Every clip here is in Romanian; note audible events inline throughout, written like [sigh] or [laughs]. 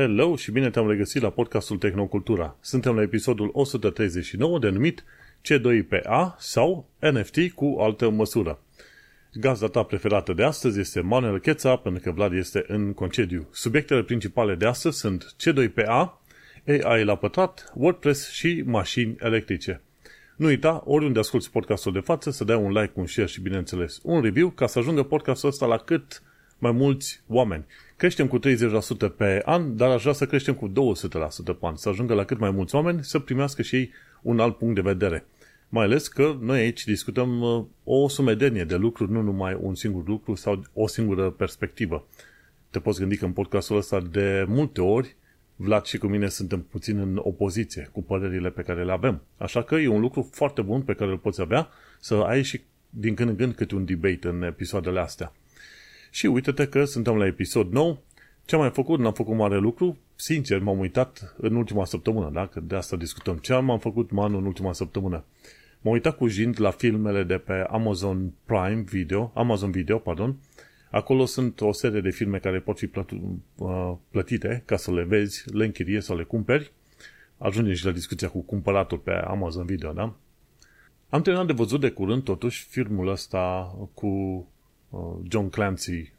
Hello și bine te-am regăsit la podcastul Tehnocultura. Suntem la episodul 139 denumit C2PA sau NFT cu altă măsură. Gazda ta preferată de astăzi este Manuel Cheța, pentru că Vlad este în concediu. Subiectele principale de astăzi sunt C2PA, AI la pătrat, WordPress și mașini electrice. Nu uita, oriunde asculti podcastul de față, să dai un like, un share și, bineînțeles, un review ca să ajungă podcastul ăsta la cât mai mulți oameni. Creștem cu 30% pe an, dar aș vrea să creștem cu 200% pe an, să ajungă la cât mai mulți oameni să primească și ei un alt punct de vedere. Mai ales că noi aici discutăm uh, o sumedenie de lucruri, nu numai un singur lucru sau o singură perspectivă. Te poți gândi că în podcastul ăsta de multe ori Vlad și cu mine suntem puțin în opoziție cu părerile pe care le avem. Așa că e un lucru foarte bun pe care îl poți avea să ai și din când în când câte un debate în episoadele astea. Și uite-te că suntem la episod nou. Ce am mai făcut? N-am făcut mare lucru. Sincer, m-am uitat în ultima săptămână, da? Că de asta discutăm. Ce am făcut Manu în ultima săptămână? M-am uitat cu jind la filmele de pe Amazon Prime Video, Amazon Video, pardon. Acolo sunt o serie de filme care pot fi uh, plătite ca să le vezi, le închirie sau le cumperi. Ajungem și la discuția cu cumpăratul pe Amazon Video, da? Am terminat de văzut de curând, totuși, filmul ăsta cu Uh, John Clancy,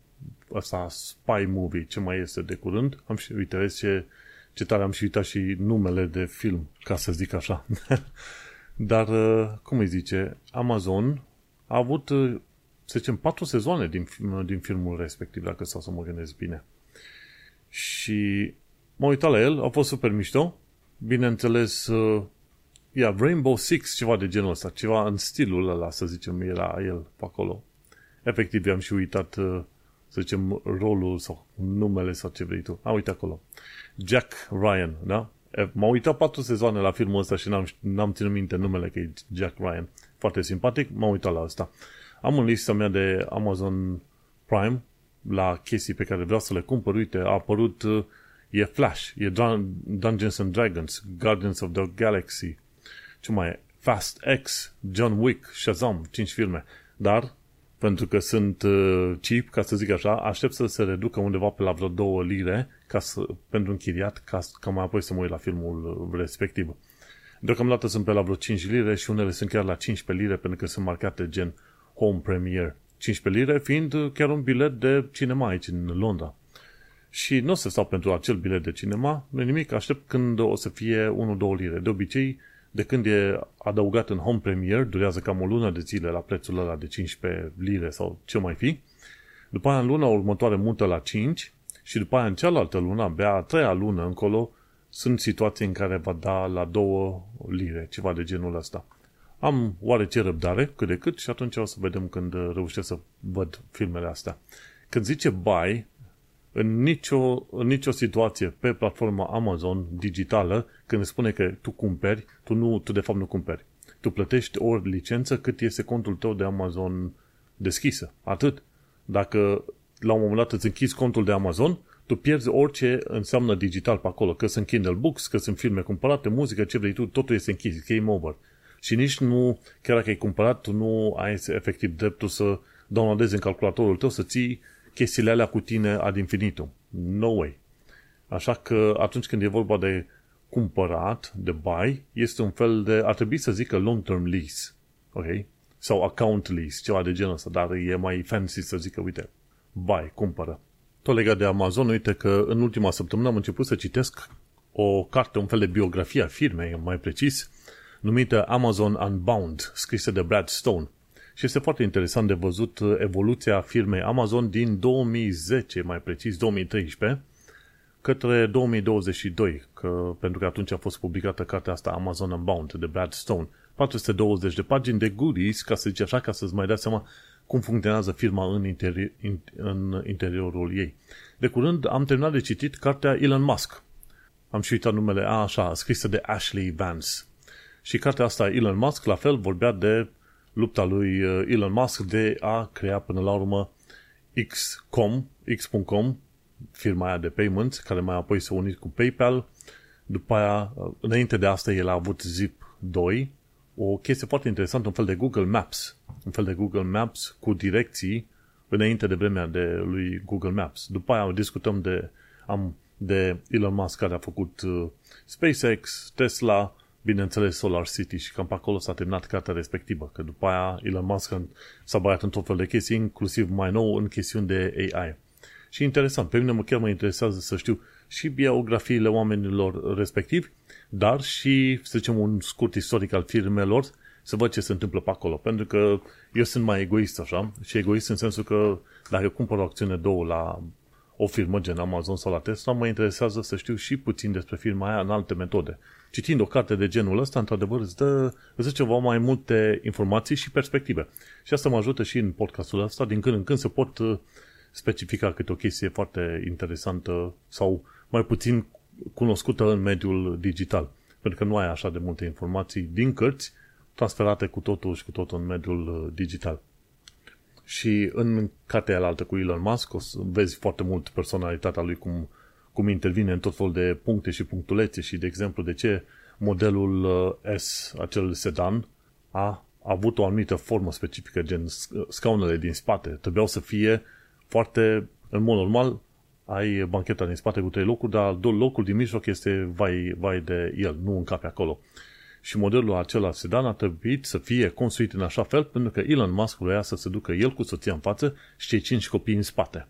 ăsta spy movie, ce mai este de curând. Am și uitat ce, ce tare am și uitat și numele de film, ca să zic așa. [laughs] Dar, uh, cum îi zice, Amazon a avut, uh, să zicem, patru sezoane din, din filmul respectiv, dacă stau să mă gândesc bine. Și m-am uitat la el, a fost super mișto. Bineînțeles, uh, yeah, Rainbow Six, ceva de genul ăsta, ceva în stilul ăla, să zicem, era el pe acolo efectiv am și uitat, uh, să zicem, rolul sau numele sau ce vrei tu. A, uite acolo. Jack Ryan, da? M-am uitat patru sezoane la filmul ăsta și n-am, n-am ținut minte numele că e Jack Ryan. Foarte simpatic, m-am uitat la asta. Am în lista mea de Amazon Prime la chestii pe care vreau să le cumpăr. Uite, a apărut uh, e Flash, e Dungeons and Dragons, Guardians of the Galaxy, ce mai e? Fast X, John Wick, Shazam, 5 filme. Dar pentru că sunt uh, cheap, ca să zic așa, aștept să se reducă undeva pe la vreo 2 lire ca să, pentru închiriat, ca, ca mai apoi să mă uit la filmul uh, respectiv. Deocamdată sunt pe la vreo 5 lire și unele sunt chiar la 15 lire pentru că sunt marcate gen Home Premiere. 15 lire fiind uh, chiar un bilet de cinema aici în Londra. Și nu o să stau pentru acel bilet de cinema, nu nimic, aștept când o să fie 1-2 lire. De obicei, de când e adăugat în Home Premier, durează cam o lună de zile la prețul ăla de 15 lire sau ce mai fi. După aia în luna următoare mută la 5 și după aia în cealaltă lună, abia a treia lună încolo, sunt situații în care va da la 2 lire, ceva de genul ăsta. Am oarece răbdare, cât de cât, și atunci o să vedem când reușesc să văd filmele astea. Când zice buy, în nicio, în nicio situație pe platforma Amazon digitală, când spune că tu cumperi, tu, nu, tu de fapt nu cumperi. Tu plătești o licență cât este contul tău de Amazon deschisă. Atât. Dacă la un moment dat îți închizi contul de Amazon, tu pierzi orice înseamnă digital pe acolo. Că sunt Kindle Books, că sunt filme cumpărate, muzică, ce vrei tu, totul este închis, game over. Și nici nu, chiar dacă ai cumpărat, tu nu ai efectiv dreptul să downloadezi în calculatorul tău, să ții chestiile alea cu tine ad infinitum. No way. Așa că atunci când e vorba de cumpărat, de buy, este un fel de, ar trebui să zică long-term lease. Ok? Sau account lease, ceva de genul ăsta, dar e mai fancy să zică, uite, buy, cumpără. Tot legat de Amazon, uite că în ultima săptămână am început să citesc o carte, un fel de biografie a firmei, mai precis, numită Amazon Unbound, scrisă de Brad Stone. Și este foarte interesant de văzut uh, evoluția firmei Amazon din 2010, mai precis 2013, către 2022, că, pentru că atunci a fost publicată cartea asta Amazon Unbound de Brad Stone. 420 de pagini de goodies, ca să zice așa, ca să-ți mai dai seama cum funcționează firma în, interi- in, în interiorul ei. De curând am terminat de citit cartea Elon Musk. Am și uitat numele, a, așa, scrisă de Ashley Vance. Și cartea asta, Elon Musk, la fel, vorbea de lupta lui uh, Elon Musk de a crea până la urmă X.com, X.com, firma aia de payments, care mai apoi s-a unit cu PayPal. După aia, uh, înainte de asta, el a avut Zip 2, o chestie foarte interesantă, un fel de Google Maps, un fel de Google Maps cu direcții înainte de vremea de lui Google Maps. După aia discutăm de, am de Elon Musk care a făcut uh, SpaceX, Tesla, bineînțeles Solar City și cam pe acolo s-a terminat cartea respectivă, că după aia Elon Musk s-a băiat în tot fel de chestii, inclusiv mai nou în chestiuni de AI. Și interesant, pe mine mă chiar mă interesează să știu și biografiile oamenilor respectivi, dar și, să zicem, un scurt istoric al firmelor, să văd ce se întâmplă pe acolo. Pentru că eu sunt mai egoist, așa, și egoist în sensul că dacă cumpăr o acțiune două la o firmă gen Amazon sau la Tesla, mă interesează să știu și puțin despre firma aia în alte metode. Citind o carte de genul ăsta, într-adevăr, îți dă, îți dă ceva mai multe informații și perspective. Și asta mă ajută și în podcastul ăsta, din când în când să pot uh, specifica câte o chestie foarte interesantă sau mai puțin cunoscută în mediul digital. Pentru că nu ai așa de multe informații din cărți transferate cu totul și cu totul în mediul uh, digital. Și în cartea altă cu Elon Musk o să vezi foarte mult personalitatea lui, cum, cum intervine în tot felul de puncte și punctulețe și, de exemplu, de ce modelul uh, S, acel sedan, a avut o anumită formă specifică, gen scaunele din spate. Trebuiau să fie foarte, în mod normal, ai bancheta din spate cu trei locuri, dar locul din mijloc este vai, vai de el, nu încape acolo. Și modelul acela sedan a trebuit să fie construit în așa fel pentru că Elon Musk vrea să se ducă el cu soția în față și cei cinci copii în spate.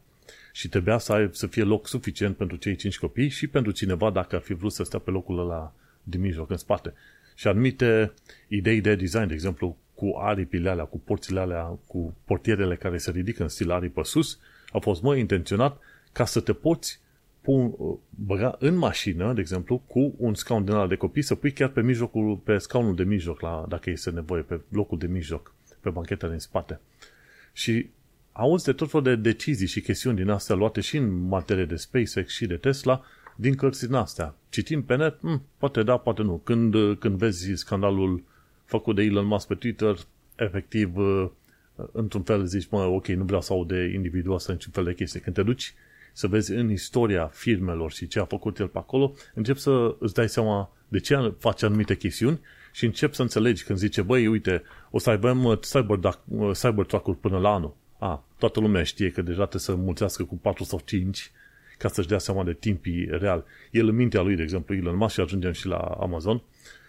Și trebuia să, ai, să fie loc suficient pentru cei cinci copii și pentru cineva dacă ar fi vrut să stea pe locul ăla din mijloc, în spate. Și anumite idei de design, de exemplu, cu aripile alea, cu porțile alea, cu portierele care se ridică în stil aripă sus, au fost mai intenționat ca să te poți pun, băga în mașină, de exemplu, cu un scaun din ala de copii, să pui chiar pe mijlocul, pe scaunul de mijloc, la, dacă este nevoie, pe locul de mijloc, pe bancheta din spate. Și auzi de tot felul de decizii și chestiuni din astea luate și în materie de SpaceX și de Tesla, din cărți din astea. Citind pe net, hm, poate da, poate nu. Când, când vezi scandalul făcut de Elon Musk pe Twitter, efectiv, într-un fel zici, mă, ok, nu vreau să aud de individul ăsta niciun fel de chestie. Când te duci să vezi în istoria firmelor și ce a făcut el pe acolo, încep să îți dai seama de ce face anumite chestiuni și încep să înțelegi când zice, băi, uite, o să avem uh, uh, Cybertruck-uri până la anul. A, toată lumea știe că deja trebuie să mulțească cu 4 sau 5 ca să-și dea seama de timpii real. El în mintea lui, de exemplu, Elon Musk, și ajungem și la Amazon,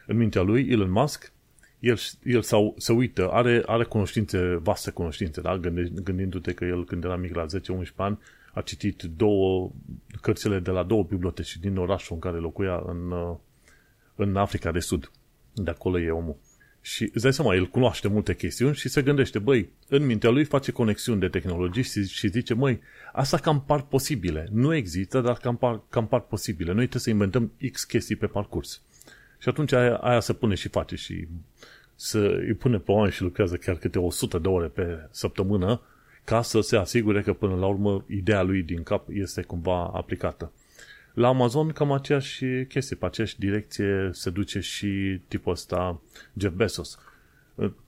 în mintea lui, Elon Musk, el, el sau, se uită, are, are cunoștințe, vaste cunoștințe, da? gândindu-te că el când era mic la 10-11 ani a citit două cărțile de la două biblioteci din orașul în care locuia în, uh, în Africa de Sud. De acolo e omul. Și îți dai seama, el cunoaște multe chestiuni și se gândește, băi, în mintea lui face conexiuni de tehnologii și, și zice, măi, asta cam par posibile. Nu există, dar cam par, cam par posibile. Noi trebuie să inventăm X chestii pe parcurs. Și atunci aia, aia se pune și face și să îi pune pe oameni și lucrează chiar câte 100 de ore pe săptămână ca să se asigure că până la urmă ideea lui din cap este cumva aplicată. La Amazon cam aceeași chestie, pe aceeași direcție se duce și tipul ăsta Jeff Bezos.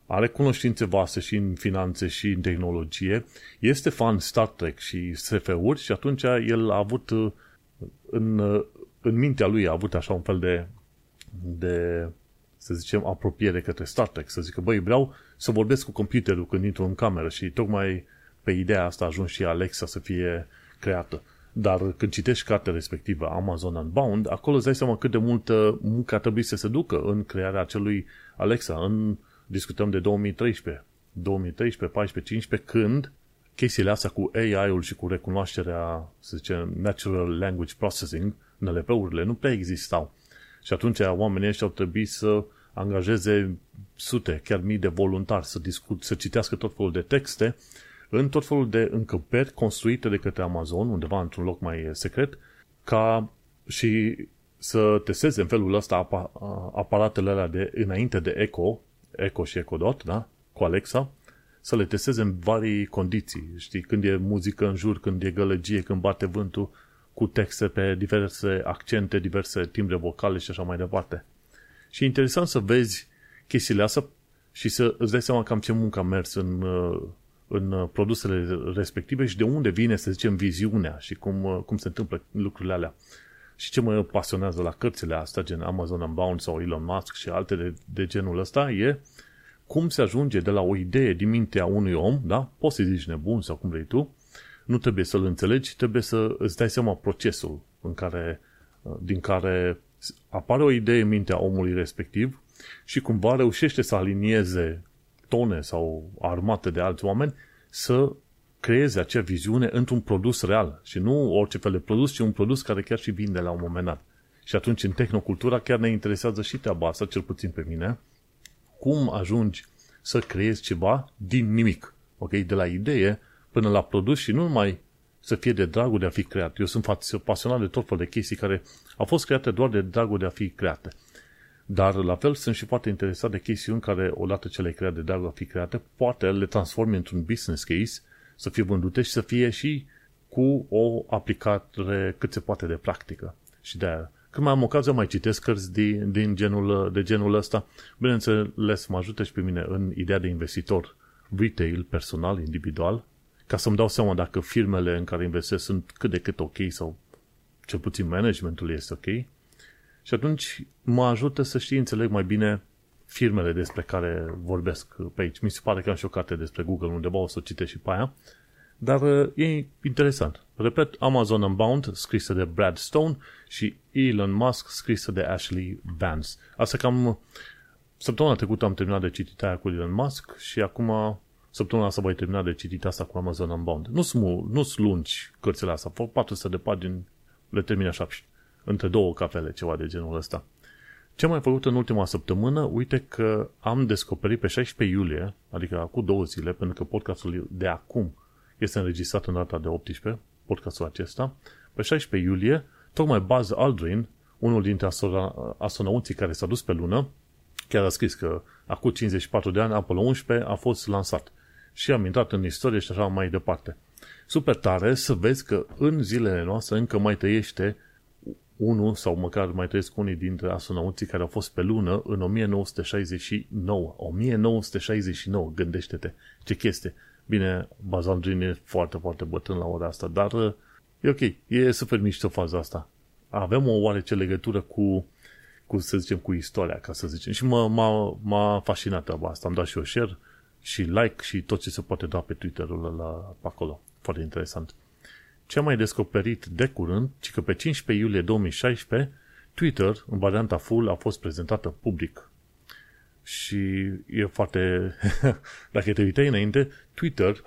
Are cunoștințe vaste și în finanțe și în tehnologie, este fan Star Trek și SF-uri și atunci el a avut în, în mintea lui a avut așa un fel de, de să zicem, apropiere către Star Trek, să zică, băi, vreau să vorbesc cu computerul când intru în cameră și tocmai pe ideea asta a ajuns și Alexa să fie creată. Dar când citești cartea respectivă, Amazon Unbound, acolo îți dai seama cât de multă muncă a trebuit să se ducă în crearea acelui Alexa. În, discutăm de 2013, 2013, 14, 15, când chestiile astea cu AI-ul și cu recunoașterea, să zicem, Natural Language Processing, NLP-urile, nu prea existau. Și atunci oamenii ăștia au trebuit să angajeze sute, chiar mii de voluntari să, discut, să citească tot felul de texte în tot felul de încăperi construite de către Amazon, undeva într-un loc mai secret, ca și să testeze în felul ăsta aparatele alea de înainte de Echo, Echo și Echo Dot, da? cu Alexa, să le testeze în vari condiții. Știi, când e muzică în jur, când e gălăgie, când bate vântul, cu texte pe diverse accente, diverse timbre vocale și așa mai departe. Și e interesant să vezi chestiile astea și să îți dai seama cam ce muncă a mers în, în uh, produsele respective și de unde vine, să zicem, viziunea și cum, uh, cum se întâmplă lucrurile alea. Și ce mă pasionează la cărțile astea, gen Amazon Unbound sau Elon Musk și alte de, de genul ăsta, e cum se ajunge de la o idee din mintea unui om, da? Poți să zici nebun sau cum vrei tu, nu trebuie să-l înțelegi, trebuie să îți dai seama procesul în care, din care apare o idee în mintea omului respectiv și cumva reușește să alinieze tone sau armate de alți oameni să creeze acea viziune într-un produs real și nu orice fel de produs, ci un produs care chiar și vinde la un moment dat. Și atunci în tehnocultura chiar ne interesează și treaba asta, cel puțin pe mine, cum ajungi să creezi ceva din nimic. Ok? De la idee până la produs și nu numai să fie de dragul de a fi creat. Eu sunt pasionat de tot fel de chestii care au fost create doar de dragul de a fi create. Dar la fel sunt și foarte interesat de chestiuni care, odată ce le creat de dragul de a fi create, poate le transformi într-un business case, să fie vândute și să fie și cu o aplicare cât se poate de practică. Și de aia, când mai am ocazia, mai citesc cărți din, din genul, de genul ăsta. Bineînțeles, mă ajută și pe mine în ideea de investitor retail, personal, individual, ca să-mi dau seama dacă firmele în care investesc sunt cât de cât ok sau cel puțin managementul este ok. Și atunci mă ajută să știi, înțeleg mai bine firmele despre care vorbesc pe aici. Mi se pare că am și o carte despre Google undeva, o să o citesc și pe aia. Dar uh, e interesant. Repet, Amazon Unbound, scrisă de Brad Stone și Elon Musk, scrisă de Ashley Vance. Asta cam săptămâna trecută am terminat de citit aia cu Elon Musk și acum săptămâna asta voi termina de citit asta cu Amazon Unbound. Nu sunt nu lungi cărțile astea, 400 de pagini, le termin așa între două cafele, ceva de genul ăsta. Ce am mai făcut în ultima săptămână? Uite că am descoperit pe 16 iulie, adică acum două zile, pentru că podcastul de acum este înregistrat în data de 18, podcastul acesta, pe 16 iulie, tocmai Buzz Aldrin, unul dintre astronauții care s-a dus pe lună, chiar a scris că acum 54 de ani Apollo 11 a fost lansat. Și am intrat în istorie și așa mai departe. Super tare să vezi că în zilele noastre încă mai trăiește unul sau măcar mai trăiesc unii dintre astronauții care au fost pe lună în 1969. 1969, gândește-te, ce chestie. Bine, Bazandrin e foarte, foarte bătrân la ora asta, dar uh, e ok, e super mișto faza asta. Avem o oarece legătură cu, cu, să zicem, cu istoria, ca să zicem. Și m-a, m-a, m-a fascinat treaba asta. Am dat și o share și like și tot ce se poate da pe Twitter-ul la, pe acolo. Foarte interesant. Ce am mai descoperit de curând, ci că pe 15 iulie 2016, Twitter, în varianta full, a fost prezentată public. Și e foarte... [laughs] Dacă te uitai înainte, Twitter,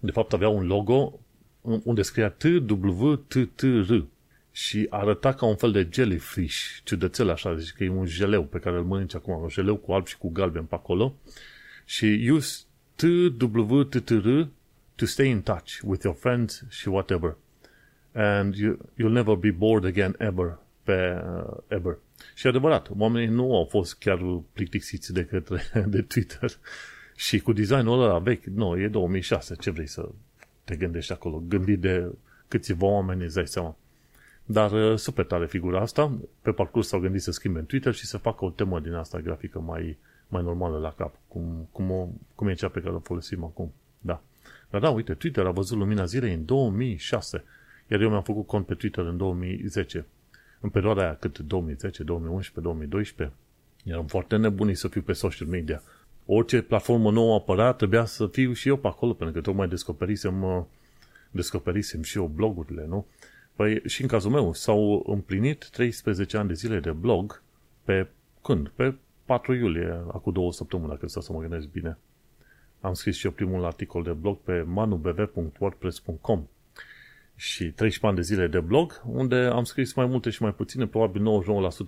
de fapt, avea un logo unde scria TWTTR și arăta ca un fel de jellyfish, ciudățel așa, zici că e un jeleu pe care îl mănânci acum, un jeleu cu alb și cu galben pe acolo și use TWTTR to stay in touch with your friends și whatever. And you, you'll never be bored again ever. Pe, uh, ever. Și adevărat, oamenii nu au fost chiar plictisiți de către [laughs] de Twitter. Și cu designul ăla vechi, nu, e 2006, ce vrei să te gândești acolo? Gândit de câțiva oameni, îți dai seama. Dar uh, super tare figura asta. Pe parcurs s-au gândit să schimbe în Twitter și să facă o temă din asta grafică mai, mai normală la cap, cum, cum, o, cum e cea pe care o folosim acum. Da. Dar da, uite, Twitter a văzut lumina zilei în 2006, iar eu mi-am făcut cont pe Twitter în 2010. În perioada aia, cât 2010, 2011, 2012, eram foarte nebunit să fiu pe social media. Orice platformă nouă apărea, trebuia să fiu și eu pe acolo, pentru că tocmai descoperisem, uh, descoperisem și eu blogurile, nu? Păi și în cazul meu s-au împlinit 13 ani de zile de blog pe când? Pe 4 iulie, acum două săptămâni, dacă să mă gândesc bine. Am scris și eu primul articol de blog pe manubv.wordpress.com și 13 ani de zile de blog, unde am scris mai multe și mai puține, probabil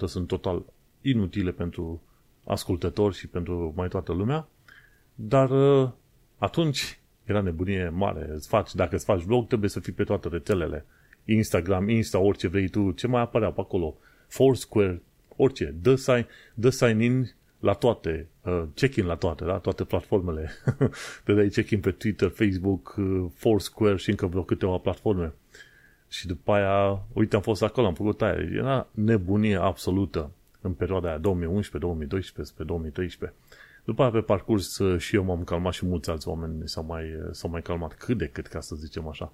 99% sunt total inutile pentru ascultători și pentru mai toată lumea, dar uh, atunci era nebunie mare. Îți faci, dacă îți faci blog, trebuie să fii pe toate rețelele. Instagram, Insta, orice vrei tu, ce mai apărea pe acolo. Foursquare, orice. Dă sign, dă sign in la toate, uh, check-in la toate, da? toate platformele. [laughs] Te dai check-in pe Twitter, Facebook, uh, Foursquare și încă vreo câteva platforme. Și după aia, uite, am fost acolo, am făcut aia. Era nebunie absolută în perioada aia, 2011, 2012, spre 2013. După aia, pe parcurs, uh, și eu m-am calmat și mulți alți oameni s-au mai, uh, s-au mai calmat cât de cât, ca să zicem așa.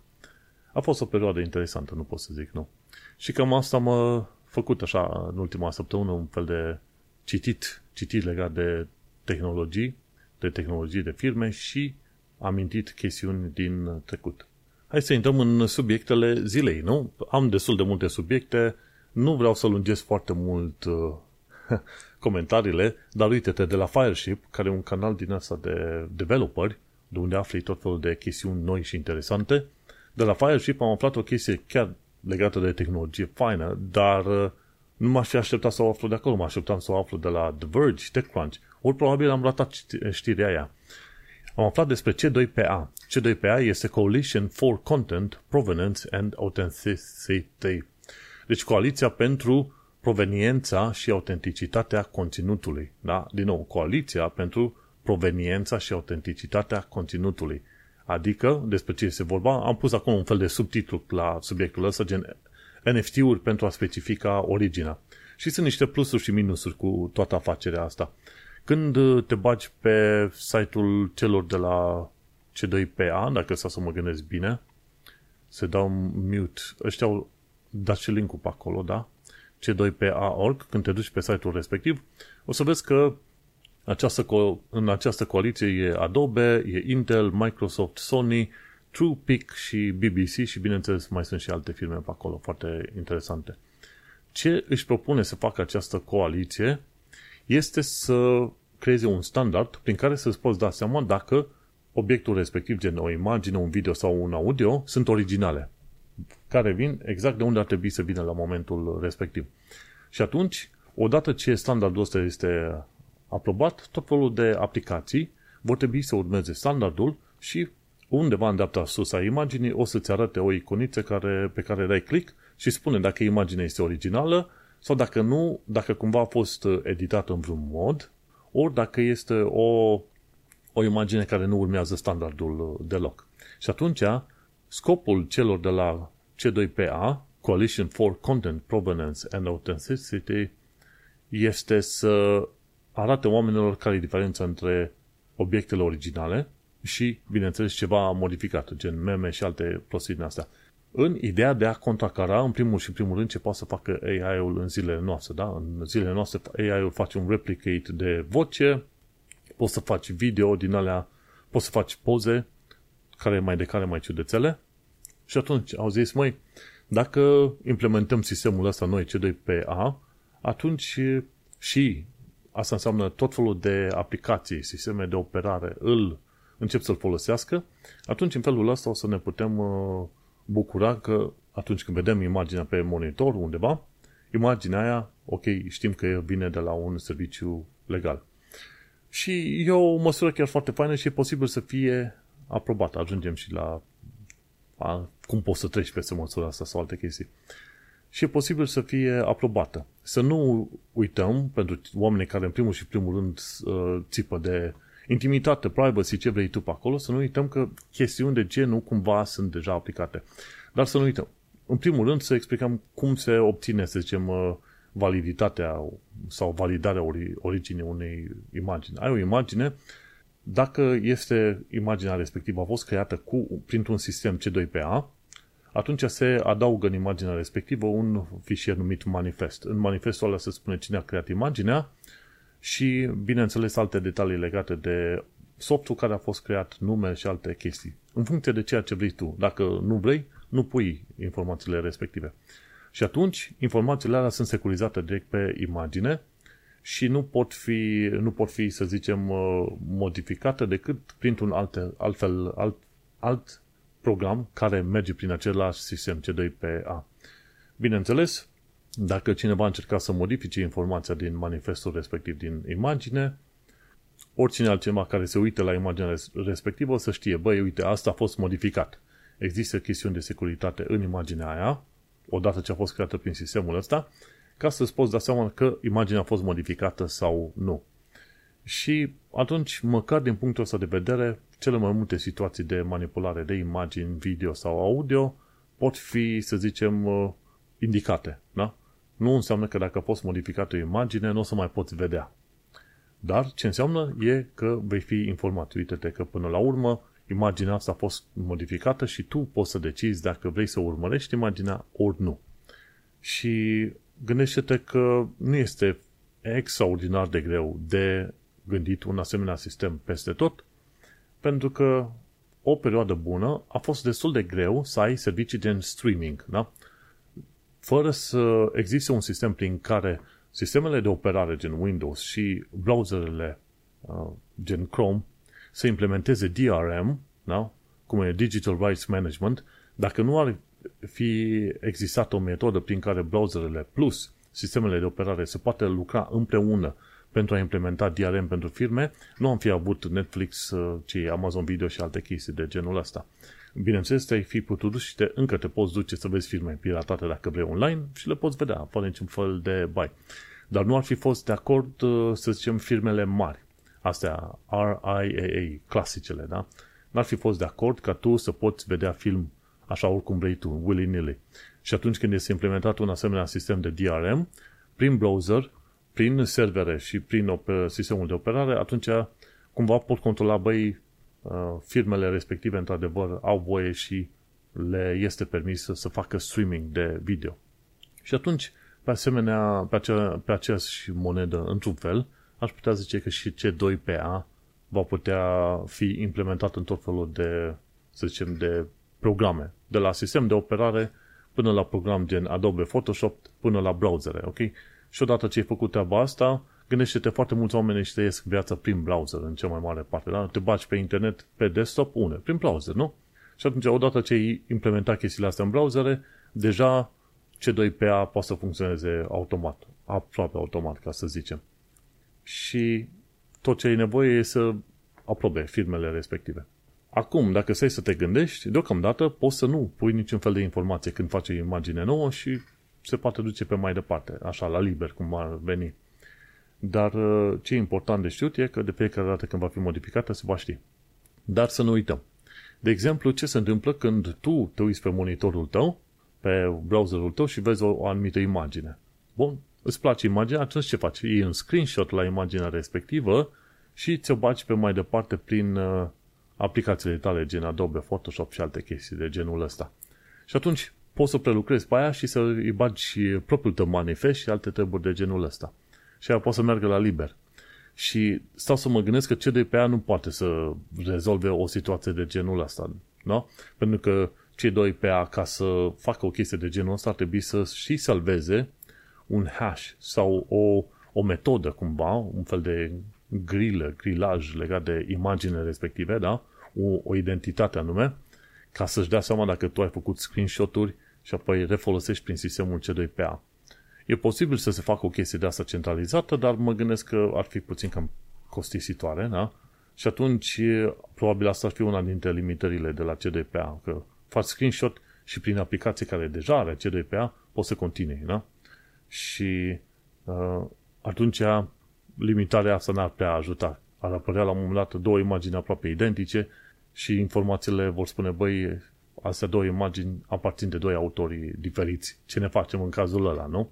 A fost o perioadă interesantă, nu pot să zic nu. Și cam asta m-a făcut așa în ultima săptămână un fel de citit, citit legat de tehnologii, de tehnologii de firme și amintit chestiuni din trecut. hai să intrăm în subiectele zilei, nu? Am destul de multe subiecte, nu vreau să lungesc foarte mult uh, [laughs] comentariile, dar uite-te de la Fireship, care e un canal din asta de developeri, de unde afli tot felul de chestiuni noi și interesante. De la Fireship am aflat o chestie chiar legată de tehnologie faină, dar uh, nu m-aș fi așteptat să o aflu de acolo, mă așteptam să o aflu de la The Verge, TechCrunch, ori probabil am ratat știrea aia. Am aflat despre C2PA. C2PA este Coalition for Content, Provenance and Authenticity. Deci coaliția pentru proveniența și autenticitatea conținutului. Da? Din nou, coaliția pentru proveniența și autenticitatea conținutului. Adică, despre ce este vorba, am pus acolo un fel de subtitlu la subiectul ăsta, gen NFT-uri pentru a specifica originea. Și sunt niște plusuri și minusuri cu toată afacerea asta. Când te bagi pe site-ul celor de la C2PA, dacă să mă gândesc bine, se dau mute. Ăștia au dat și link-ul pe acolo, da? C2PA.org, când te duci pe site-ul respectiv, o să vezi că această co- în această coaliție e Adobe, e Intel, Microsoft, Sony, TruePic și BBC și bineînțeles mai sunt și alte firme pe acolo foarte interesante. Ce își propune să facă această coaliție este să creeze un standard prin care să-ți poți da seama dacă obiectul respectiv, gen o imagine, un video sau un audio, sunt originale, care vin exact de unde ar trebui să vină la momentul respectiv. Și atunci, odată ce standardul ăsta este aprobat, tot felul de aplicații vor trebui să urmeze standardul și undeva în dreapta sus a imaginii o să-ți arate o iconiță care, pe care dai click și spune dacă imaginea este originală sau dacă nu, dacă cumva a fost editată în vreun mod, ori dacă este o, o imagine care nu urmează standardul deloc. Și atunci, scopul celor de la C2PA, Coalition for Content Provenance and Authenticity, este să arate oamenilor care e diferența între obiectele originale și, bineînțeles, ceva modificat, gen meme și alte prostii din astea. În ideea de a contracara, în primul și primul rând, ce poate să facă AI-ul în zilele noastre. Da? În zilele noastre, AI-ul face un replicate de voce, poți să faci video din alea, poți să faci poze, care mai de care mai ciudățele. Și atunci au zis, măi, dacă implementăm sistemul ăsta noi, C2PA, atunci și asta înseamnă tot felul de aplicații, sisteme de operare, îl încep să-l folosească, atunci în felul ăsta o să ne putem uh, bucura că atunci când vedem imaginea pe monitor undeva, imaginea aia, ok, știm că vine de la un serviciu legal. Și e o măsură chiar foarte faină și e posibil să fie aprobată. Ajungem și la a, cum poți să treci peste măsura asta sau alte chestii. Și e posibil să fie aprobată. Să nu uităm, pentru oamenii care în primul și primul rând uh, țipă de intimitate, privacy, ce vrei tu pe acolo, să nu uităm că chestiuni de genul cumva sunt deja aplicate. Dar să nu uităm. În primul rând să explicăm cum se obține, să zicem, uh, validitatea sau validarea originii unei imagini. Ai o imagine, dacă este imaginea respectivă a fost creată cu, printr-un sistem C2PA, atunci se adaugă în imaginea respectivă un fișier numit manifest. În manifestul ăla se spune cine a creat imaginea și, bineînțeles, alte detalii legate de softul care a fost creat, nume și alte chestii. În funcție de ceea ce vrei tu. Dacă nu vrei, nu pui informațiile respective. Și atunci, informațiile alea sunt securizate direct pe imagine și nu pot fi, nu pot fi să zicem, uh, modificate decât printr-un alt, altfel, alt, alt program care merge prin același sistem C2PA. Bineînțeles, dacă cineva încerca să modifice informația din manifestul respectiv din imagine, oricine altceva care se uită la imaginea respectivă o să știe, băi, uite, asta a fost modificat. Există chestiuni de securitate în imaginea aia, odată ce a fost creată prin sistemul ăsta, ca să-ți poți da seama că imaginea a fost modificată sau nu. Și atunci, măcar din punctul ăsta de vedere, cele mai multe situații de manipulare de imagini, video sau audio pot fi, să zicem, uh, indicate. Da? Nu înseamnă că dacă a fost modificată o imagine, nu o să mai poți vedea. Dar ce înseamnă e că vei fi informat. Uite-te că până la urmă imaginea asta a fost modificată și tu poți să decizi dacă vrei să urmărești imaginea ori nu. Și gândește-te că nu este extraordinar de greu de gândit un asemenea sistem peste tot, pentru că o perioadă bună a fost destul de greu să ai servicii gen streaming, da? Fără să existe un sistem prin care sistemele de operare gen Windows și browserele uh, gen Chrome să implementeze DRM, da? cum e Digital Rights Management, dacă nu ar fi existat o metodă prin care browserele plus sistemele de operare se poate lucra împreună pentru a implementa DRM pentru firme, nu am fi avut Netflix, uh, ci Amazon Video și alte chestii de genul ăsta. Bineînțeles, te-ai fi putut și te, încă te poți duce să vezi filme piratate dacă vrei online și le poți vedea, fără niciun fel de bai. Dar nu ar fi fost de acord, uh, să zicem, firmele mari. Astea, RIAA, clasicele, da? N-ar fi fost de acord ca tu să poți vedea film așa oricum vrei tu, willy-nilly. Și atunci când este implementat un asemenea sistem de DRM, prin browser, prin servere și prin sistemul de operare, atunci cumva pot controla, băi, uh, firmele respective într-adevăr au voie și le este permis să facă streaming de video. Și atunci, pe asemenea, pe, acea, pe aceeași monedă, într-un fel, aș putea zice că și C2PA va putea fi implementat în tot felul de, să zicem, de programe, de la sistem de operare până la program gen Adobe Photoshop, până la browsere, ok? Și odată ce ai făcut treaba asta, gândește-te foarte mulți oameni își trăiesc viața prin browser în cea mai mare parte, da? Te bagi pe internet, pe desktop, une, prin browser, nu? Și atunci, odată ce ai implementat chestiile astea în browsere, deja C2PA poate să funcționeze automat, aproape automat, ca să zicem. Și tot ce ai nevoie e să aprobe firmele respective. Acum, dacă stai să te gândești, deocamdată poți să nu pui niciun fel de informație când faci o imagine nouă și se poate duce pe mai departe, așa, la liber, cum ar veni. Dar uh, ce e important de știut e că de fiecare dată când va fi modificată se va ști. Dar să nu uităm. De exemplu, ce se întâmplă când tu te uiți pe monitorul tău, pe browserul tău și vezi o, o anumită imagine. Bun, îți place imaginea, atunci ce faci? Iei un screenshot la imaginea respectivă și ți-o bagi pe mai departe prin uh, aplicațiile tale, gen Adobe, Photoshop și alte chestii de genul ăsta. Și atunci poți să prelucrezi pe aia și să îi bagi propriul tău manifest și alte treburi de genul ăsta. Și aia poți să meargă la liber. Și stau să mă gândesc că CDPA nu poate să rezolve o situație de genul ăsta. Da? Pentru că cei doi PA, ca să facă o chestie de genul ăsta, ar trebui să și salveze un hash sau o, o metodă cumva, un fel de grilă, grilaj legat de imagine respective, da? o, o identitate anume, ca să-și dea seama dacă tu ai făcut screenshot-uri și apoi refolosești prin sistemul C2PA. E posibil să se facă o chestie de asta centralizată, dar mă gândesc că ar fi puțin cam costisitoare, da? Și atunci, probabil asta ar fi una dintre limitările de la C2PA, că faci screenshot și prin aplicație care deja are C2PA, poți să continui, da? Și uh, atunci limitarea asta n-ar prea ajuta. Ar apărea la un moment dat două imagini aproape identice și informațiile vor spune, băi, astea două imagini aparțin de doi autori diferiți. Ce ne facem în cazul ăla, nu?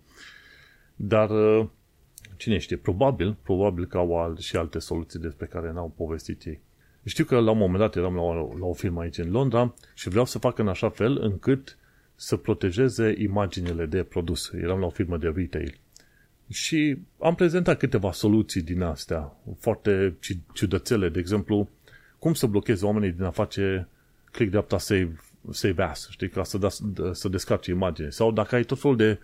Dar uh, cine știe, probabil, probabil că au și alte soluții despre care n-au povestit ei. Știu că la un moment dat eram la o, la o firmă aici în Londra și vreau să fac în așa fel încât să protejeze imaginile de produs. Eram la o firmă de retail. Și am prezentat câteva soluții din astea, foarte ciudățele, de exemplu, cum să blochezi oamenii din a face click dreapta save, save as, știi, ca să, da, să descarci imagine. Sau dacă ai tot felul de,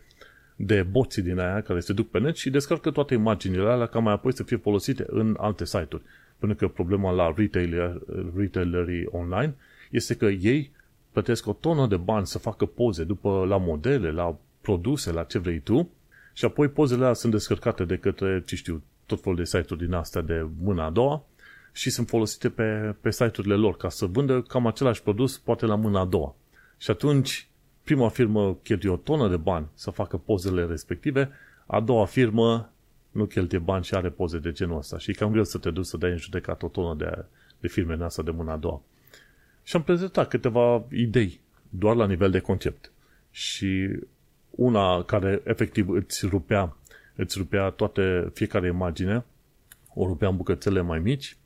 de boții din aia care se duc pe net și descarcă toate imaginile alea ca mai apoi să fie folosite în alte site-uri. Pentru că problema la retailer, retailerii online este că ei plătesc o tonă de bani să facă poze după la modele, la produse, la ce vrei tu și apoi pozele alea sunt descărcate de către, ce știu, tot felul de site-uri din astea de mâna a doua și sunt folosite pe, pe site-urile lor ca să vândă cam același produs, poate la mâna a doua. Și atunci, prima firmă cheltuie o tonă de bani să facă pozele respective, a doua firmă nu cheltuie bani și are poze de genul ăsta. Și e cam greu să te duci să dai în judecat o tonă de, de firme în asta de mâna a doua. Și am prezentat câteva idei, doar la nivel de concept. Și una care efectiv îți rupea, îți rupea toate, fiecare imagine, o rupea în bucățele mai mici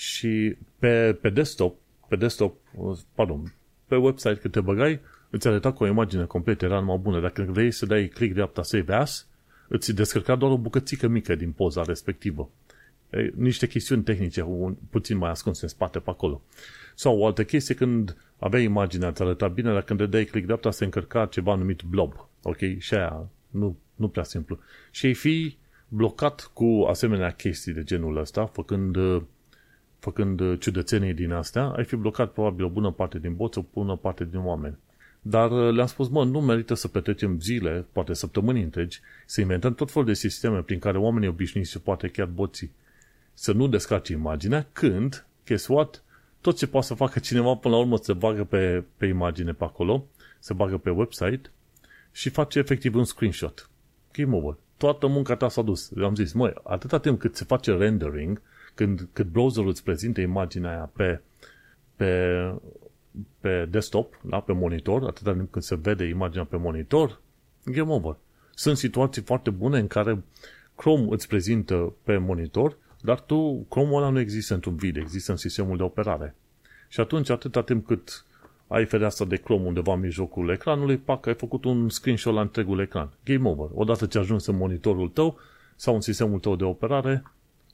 și pe, pe desktop, pe desktop, pardon, pe website când te băgai, îți arăta cu o imagine completă, era numai bună. Dacă vrei să dai click dreapta Save As, îți descărca doar o bucățică mică din poza respectivă. E, niște chestiuni tehnice un, puțin mai ascunse în spate pe acolo. Sau o altă chestie când aveai imaginea, ți arăta bine, dar când de dai click dreapta se încărca ceva numit blob. Ok? Și aia nu, nu prea simplu. Și ai fi blocat cu asemenea chestii de genul ăsta, făcând, făcând ciudățenii din astea, ai fi blocat probabil o bună parte din boți, o bună parte din oameni. Dar le-am spus, mă, nu merită să petrecem zile, poate săptămâni întregi, să inventăm tot felul de sisteme prin care oamenii obișnuiți și poate chiar boții să nu descarce imaginea, când, guess what, tot ce poate să facă cineva până la urmă se bagă pe, pe imagine pe acolo, se bagă pe website și face efectiv un screenshot. Game over. Toată munca ta s-a dus. Eu am zis, măi, atâta timp cât se face rendering, când, cât browserul îți prezintă imaginea aia pe, pe, pe desktop, da, pe monitor, atâta timp cât se vede imaginea pe monitor, game over. Sunt situații foarte bune în care Chrome îți prezintă pe monitor dar tu, Chrome ăla nu există într-un video, există în sistemul de operare. Și atunci, atâta timp cât ai fereastra de Chrome undeva în mijlocul ecranului, pac, ai făcut un screenshot la întregul ecran. Game over. Odată ce ajungi în monitorul tău sau în sistemul tău de operare,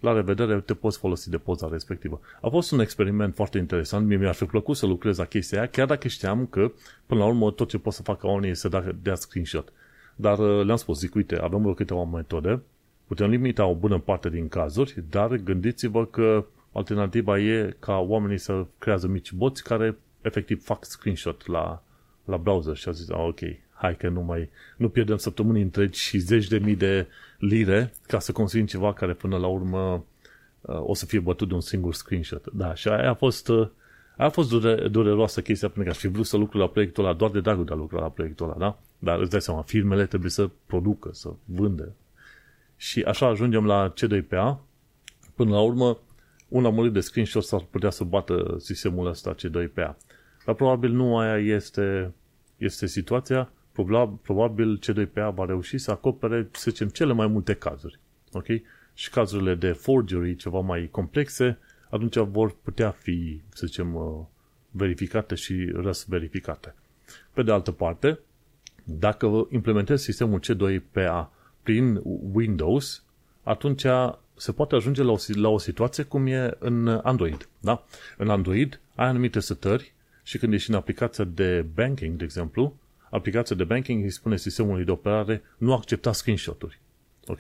la revedere, te poți folosi de poza respectivă. A fost un experiment foarte interesant, mie mi-ar fi plăcut să lucrez la chestia aia, chiar dacă știam că, până la urmă, tot ce pot să facă oamenii este să dea screenshot. Dar uh, le-am spus, zic, uite, avem câteva metode Putem limita o bună parte din cazuri, dar gândiți-vă că alternativa e ca oamenii să creează mici boți care efectiv fac screenshot la, la browser și a zis, ah, ok, hai că nu mai, nu pierdem săptămâni întregi și zeci de mii de lire ca să construim ceva care până la urmă uh, o să fie bătut de un singur screenshot. Da, și aia a fost, uh, aia a fost dure, dureroasă chestia pentru că aș fi vrut să lucru la proiectul ăla doar de dragul de a lucra la proiectul ăla, da? Dar îți dai seama, firmele trebuie să producă, să vândă, și așa ajungem la C2PA. Până la urmă, un amulit de screenshot s-ar putea să bată sistemul ăsta C2PA. Dar probabil nu aia este, este situația. Probabil C2PA va reuși să acopere, să zicem, cele mai multe cazuri. Ok? Și cazurile de forgery ceva mai complexe, atunci vor putea fi, să zicem, uh, verificate și răsverificate. Pe de altă parte, dacă implementezi sistemul C2PA prin Windows, atunci se poate ajunge la o, la o situație cum e în Android. Da? În Android ai anumite setări și când ești în aplicația de banking, de exemplu, aplicația de banking îi spune sistemului de operare nu accepta screenshot-uri. Ok?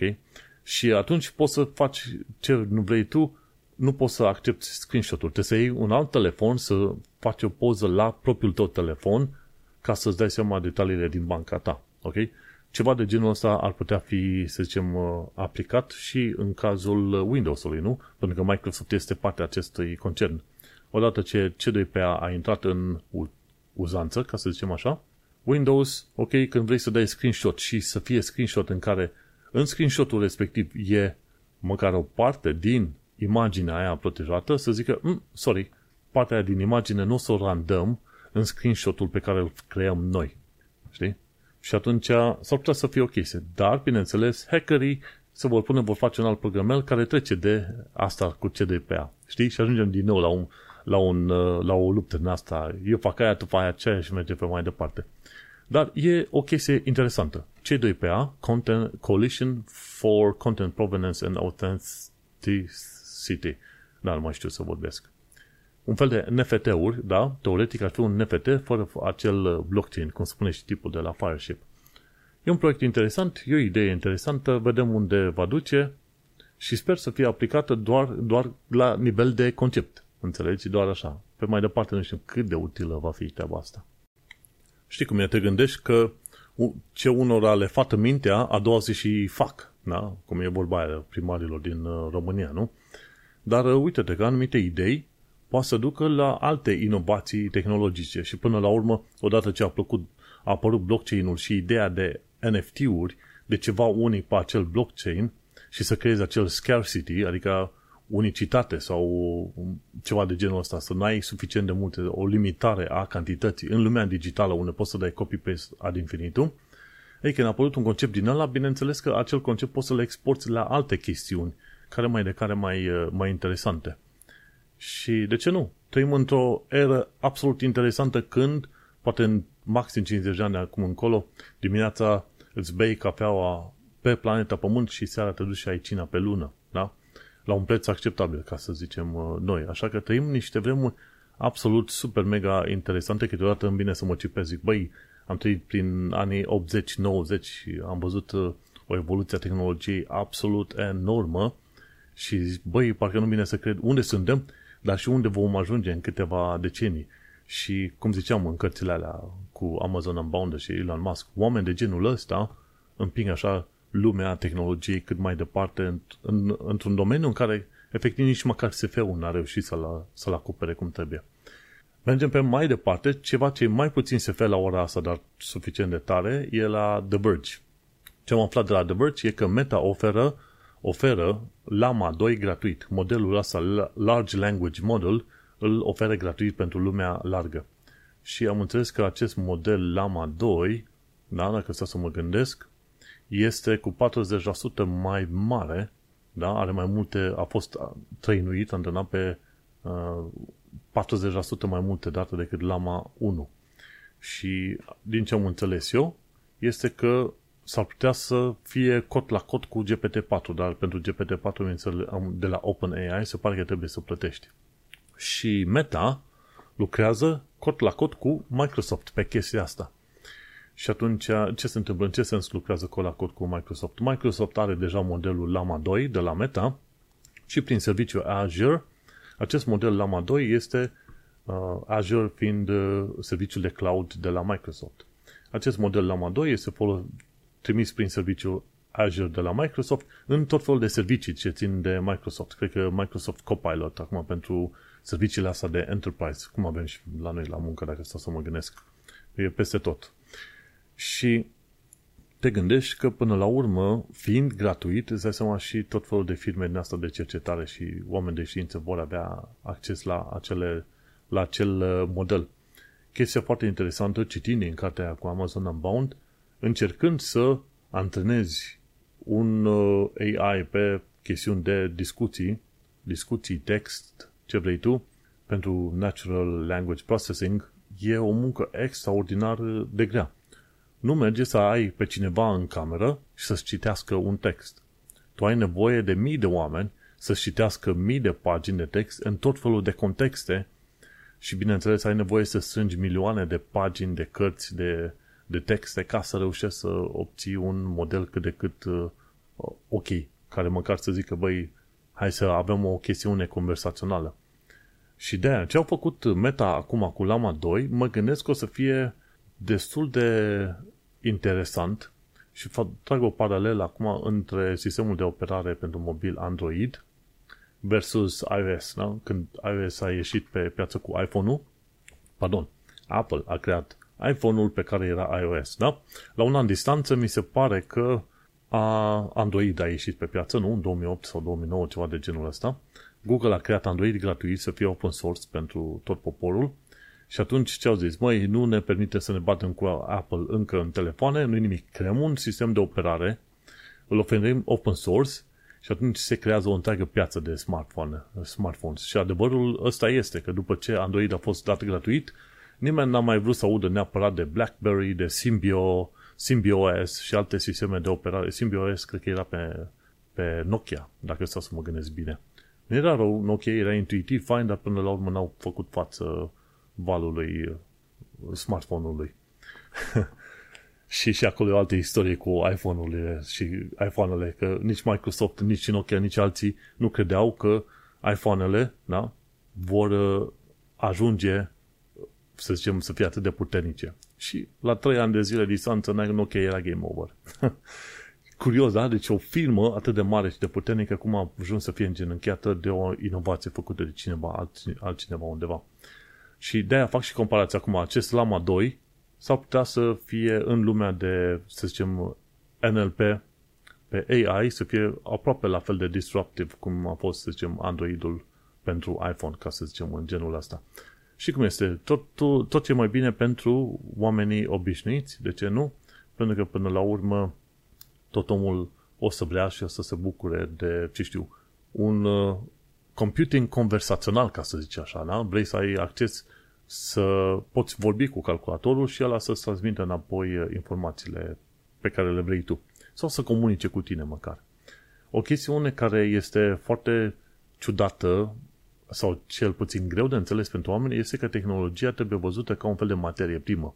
Și atunci poți să faci ce nu vrei tu, nu poți să accepti screenshot-uri. Trebuie să iei un alt telefon, să faci o poză la propriul tău telefon ca să-ți dai seama detaliile din banca ta. Ok? Ceva de genul ăsta ar putea fi, să zicem, uh, aplicat și în cazul Windows-ului, nu? Pentru că Microsoft este partea acestui concern. Odată ce C2PA a intrat în uzanță, ca să zicem așa, Windows, ok, când vrei să dai screenshot și să fie screenshot în care în screenshotul respectiv e măcar o parte din imaginea aia protejată, să zică, mm, sorry, partea aia din imagine nu o să o randăm în screenshotul pe care îl creăm noi. Știi? Și atunci s-ar putea să fie o chestie. Dar, bineînțeles, hackerii se vor pune, vor face un alt programel care trece de asta cu CDPA. Știi? Și ajungem din nou la, un, la, un, la o luptă în asta. Eu fac aia, tu faci aceea și merge pe mai departe. Dar e o chestie interesantă. C2PA, Content, Coalition for Content Provenance and Authenticity. Da, nu mai știu să vorbesc un fel de NFT-uri, da, teoretic ar fi un NFT fără acel blockchain, cum spune și tipul de la Fireship. E un proiect interesant, e o idee interesantă, vedem unde va duce și sper să fie aplicată doar, doar la nivel de concept. Înțelegi? Doar așa. Pe mai departe nu știu cât de utilă va fi treaba asta. Știi cum e? Te gândești că ce unora le fată mintea, a doua zi și fac. Da? Cum e vorba aia primarilor din uh, România, nu? Dar uh, uite-te că anumite idei poate să ducă la alte inovații tehnologice și până la urmă, odată ce a, plăcut, a apărut blockchain-ul și ideea de NFT-uri, de ceva unic pe acel blockchain și să creezi acel scarcity, adică unicitate sau ceva de genul ăsta, să nu ai suficient de multe, o limitare a cantității în lumea digitală unde poți să dai copy-paste ad infinitum, ei, când a apărut un concept din ăla, bineînțeles că acel concept poți să-l exporți la alte chestiuni, care mai de care mai, mai interesante. Și de ce nu? Trăim într-o eră absolut interesantă când, poate în maxim 50 de ani acum încolo, dimineața îți bei cafeaua pe planeta Pământ și seara te duci și ai cina pe lună. Da? La un preț acceptabil, ca să zicem uh, noi. Așa că trăim niște vremuri absolut super mega interesante, câteodată îmi vine să mă cipez, zic, băi, am trăit prin anii 80-90 și am văzut uh, o evoluție a tehnologiei absolut enormă și, băi, parcă nu vine să cred unde suntem, dar și unde vom ajunge în câteva decenii. Și, cum ziceam în cărțile alea cu Amazon Unbounded și Elon Musk, oameni de genul ăsta împing așa lumea tehnologiei cât mai departe în, într-un domeniu în care efectiv nici măcar SF-ul n-a reușit să-l, să-l acopere cum trebuie. Mergem pe mai departe, ceva ce e mai puțin SF la ora asta, dar suficient de tare, e la The Verge. Ce am aflat de la The Verge e că Meta oferă, oferă Lama 2 gratuit. Modelul ăsta, Large Language Model, îl oferă gratuit pentru lumea largă. Și am înțeles că acest model Lama 2, da, dacă stau să mă gândesc, este cu 40% mai mare, da, are mai multe, a fost trăinuit, antrenat pe uh, 40% mai multe date decât Lama 1. Și din ce am înțeles eu, este că s-ar putea să fie cot la cot cu GPT-4, dar pentru GPT-4 de la OpenAI se pare că trebuie să plătești. Și Meta lucrează cot la cot cu Microsoft pe chestia asta. Și atunci, ce se întâmplă? În ce sens lucrează cot la cot cu Microsoft? Microsoft are deja modelul Lama 2 de la Meta și prin serviciul Azure, acest model Lama 2 este uh, Azure fiind uh, serviciul de cloud de la Microsoft. Acest model Lama 2 este trimis prin serviciul Azure de la Microsoft în tot felul de servicii ce țin de Microsoft. Cred că Microsoft Copilot acum pentru serviciile astea de enterprise, cum avem și la noi la muncă, dacă stau să mă gândesc. E peste tot. Și te gândești că până la urmă, fiind gratuit, îți dai seama și tot felul de firme din asta de cercetare și oameni de știință vor avea acces la, acele, la acel uh, model. Chestia foarte interesantă, citind în cartea cu Amazon Unbound, încercând să antrenezi un uh, AI pe chestiuni de discuții, discuții, text, ce vrei tu, pentru Natural Language Processing, e o muncă extraordinar de grea. Nu merge să ai pe cineva în cameră și să-ți citească un text. Tu ai nevoie de mii de oameni să-ți citească mii de pagini de text în tot felul de contexte și, bineînțeles, ai nevoie să strângi milioane de pagini de cărți de, de texte ca să reușești să obții un model cât de cât uh, ok, care măcar să zică, băi, hai să avem o chestiune conversațională. Și de aia, ce au făcut Meta acum cu Lama 2, mă gândesc că o să fie destul de interesant și trag o paralelă acum între sistemul de operare pentru mobil Android versus iOS. Da? Când iOS a ieșit pe piață cu iPhone-ul, pardon, Apple a creat iPhone-ul pe care era iOS. Da? La un an distanță mi se pare că a Android a ieșit pe piață, nu? În 2008 sau 2009, ceva de genul ăsta. Google a creat Android gratuit să fie open source pentru tot poporul și atunci ce au zis? Măi, nu ne permite să ne batem cu Apple încă în telefoane, nu nimic. Creăm un sistem de operare, îl oferim open source și atunci se creează o întreagă piață de smartphone, smartphones. Și adevărul ăsta este că după ce Android a fost dat gratuit, nimeni n-a mai vrut să audă neapărat de BlackBerry, de Symbio, SymbiOS și alte sisteme de operare. SymbiOS cred că era pe, pe Nokia, dacă stau să mă gândesc bine. Nu era rău, Nokia era intuitiv, fain, dar până la urmă n-au făcut față valului uh, smartphone-ului. [laughs] și și acolo e o altă istorie cu iPhone-urile și iPhone-ele, că nici Microsoft, nici Nokia, nici alții nu credeau că iPhone-ele da, vor uh, ajunge să zicem, să fie atât de puternice. Și la trei ani de zile distanță, Nokia era game over. [laughs] Curios, da? Deci o firmă atât de mare și de puternică cum a ajuns să fie îngenunchiată de o inovație făcută de cineva, altcineva undeva. Și de-aia fac și comparația acum. Acest Lama 2 s-ar putea să fie în lumea de, să zicem, NLP pe AI să fie aproape la fel de disruptive cum a fost, să zicem, Androidul pentru iPhone, ca să zicem, în genul ăsta. Și cum este? Tot, tot, tot ce e mai bine pentru oamenii obișnuiți, de ce nu? Pentru că până la urmă tot omul o să vrea și o să se bucure de, ce știu, un uh, computing conversațional, ca să zici așa, da? Vrei să ai acces să poți vorbi cu calculatorul și ăla să-ți transmită înapoi uh, informațiile pe care le vrei tu. Sau să comunice cu tine măcar. O chestiune care este foarte ciudată sau cel puțin greu de înțeles pentru oameni este că tehnologia trebuie văzută ca un fel de materie primă.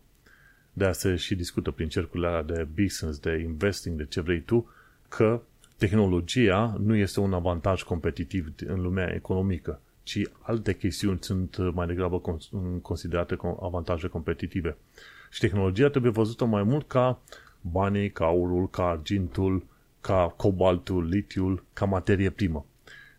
De a se și discută prin cercurile alea de business, de investing, de ce vrei tu, că tehnologia nu este un avantaj competitiv în lumea economică, ci alte chestiuni sunt mai degrabă considerate avantaje competitive. Și tehnologia trebuie văzută mai mult ca banii, ca aurul, ca argintul, ca cobaltul, litiul, ca materie primă.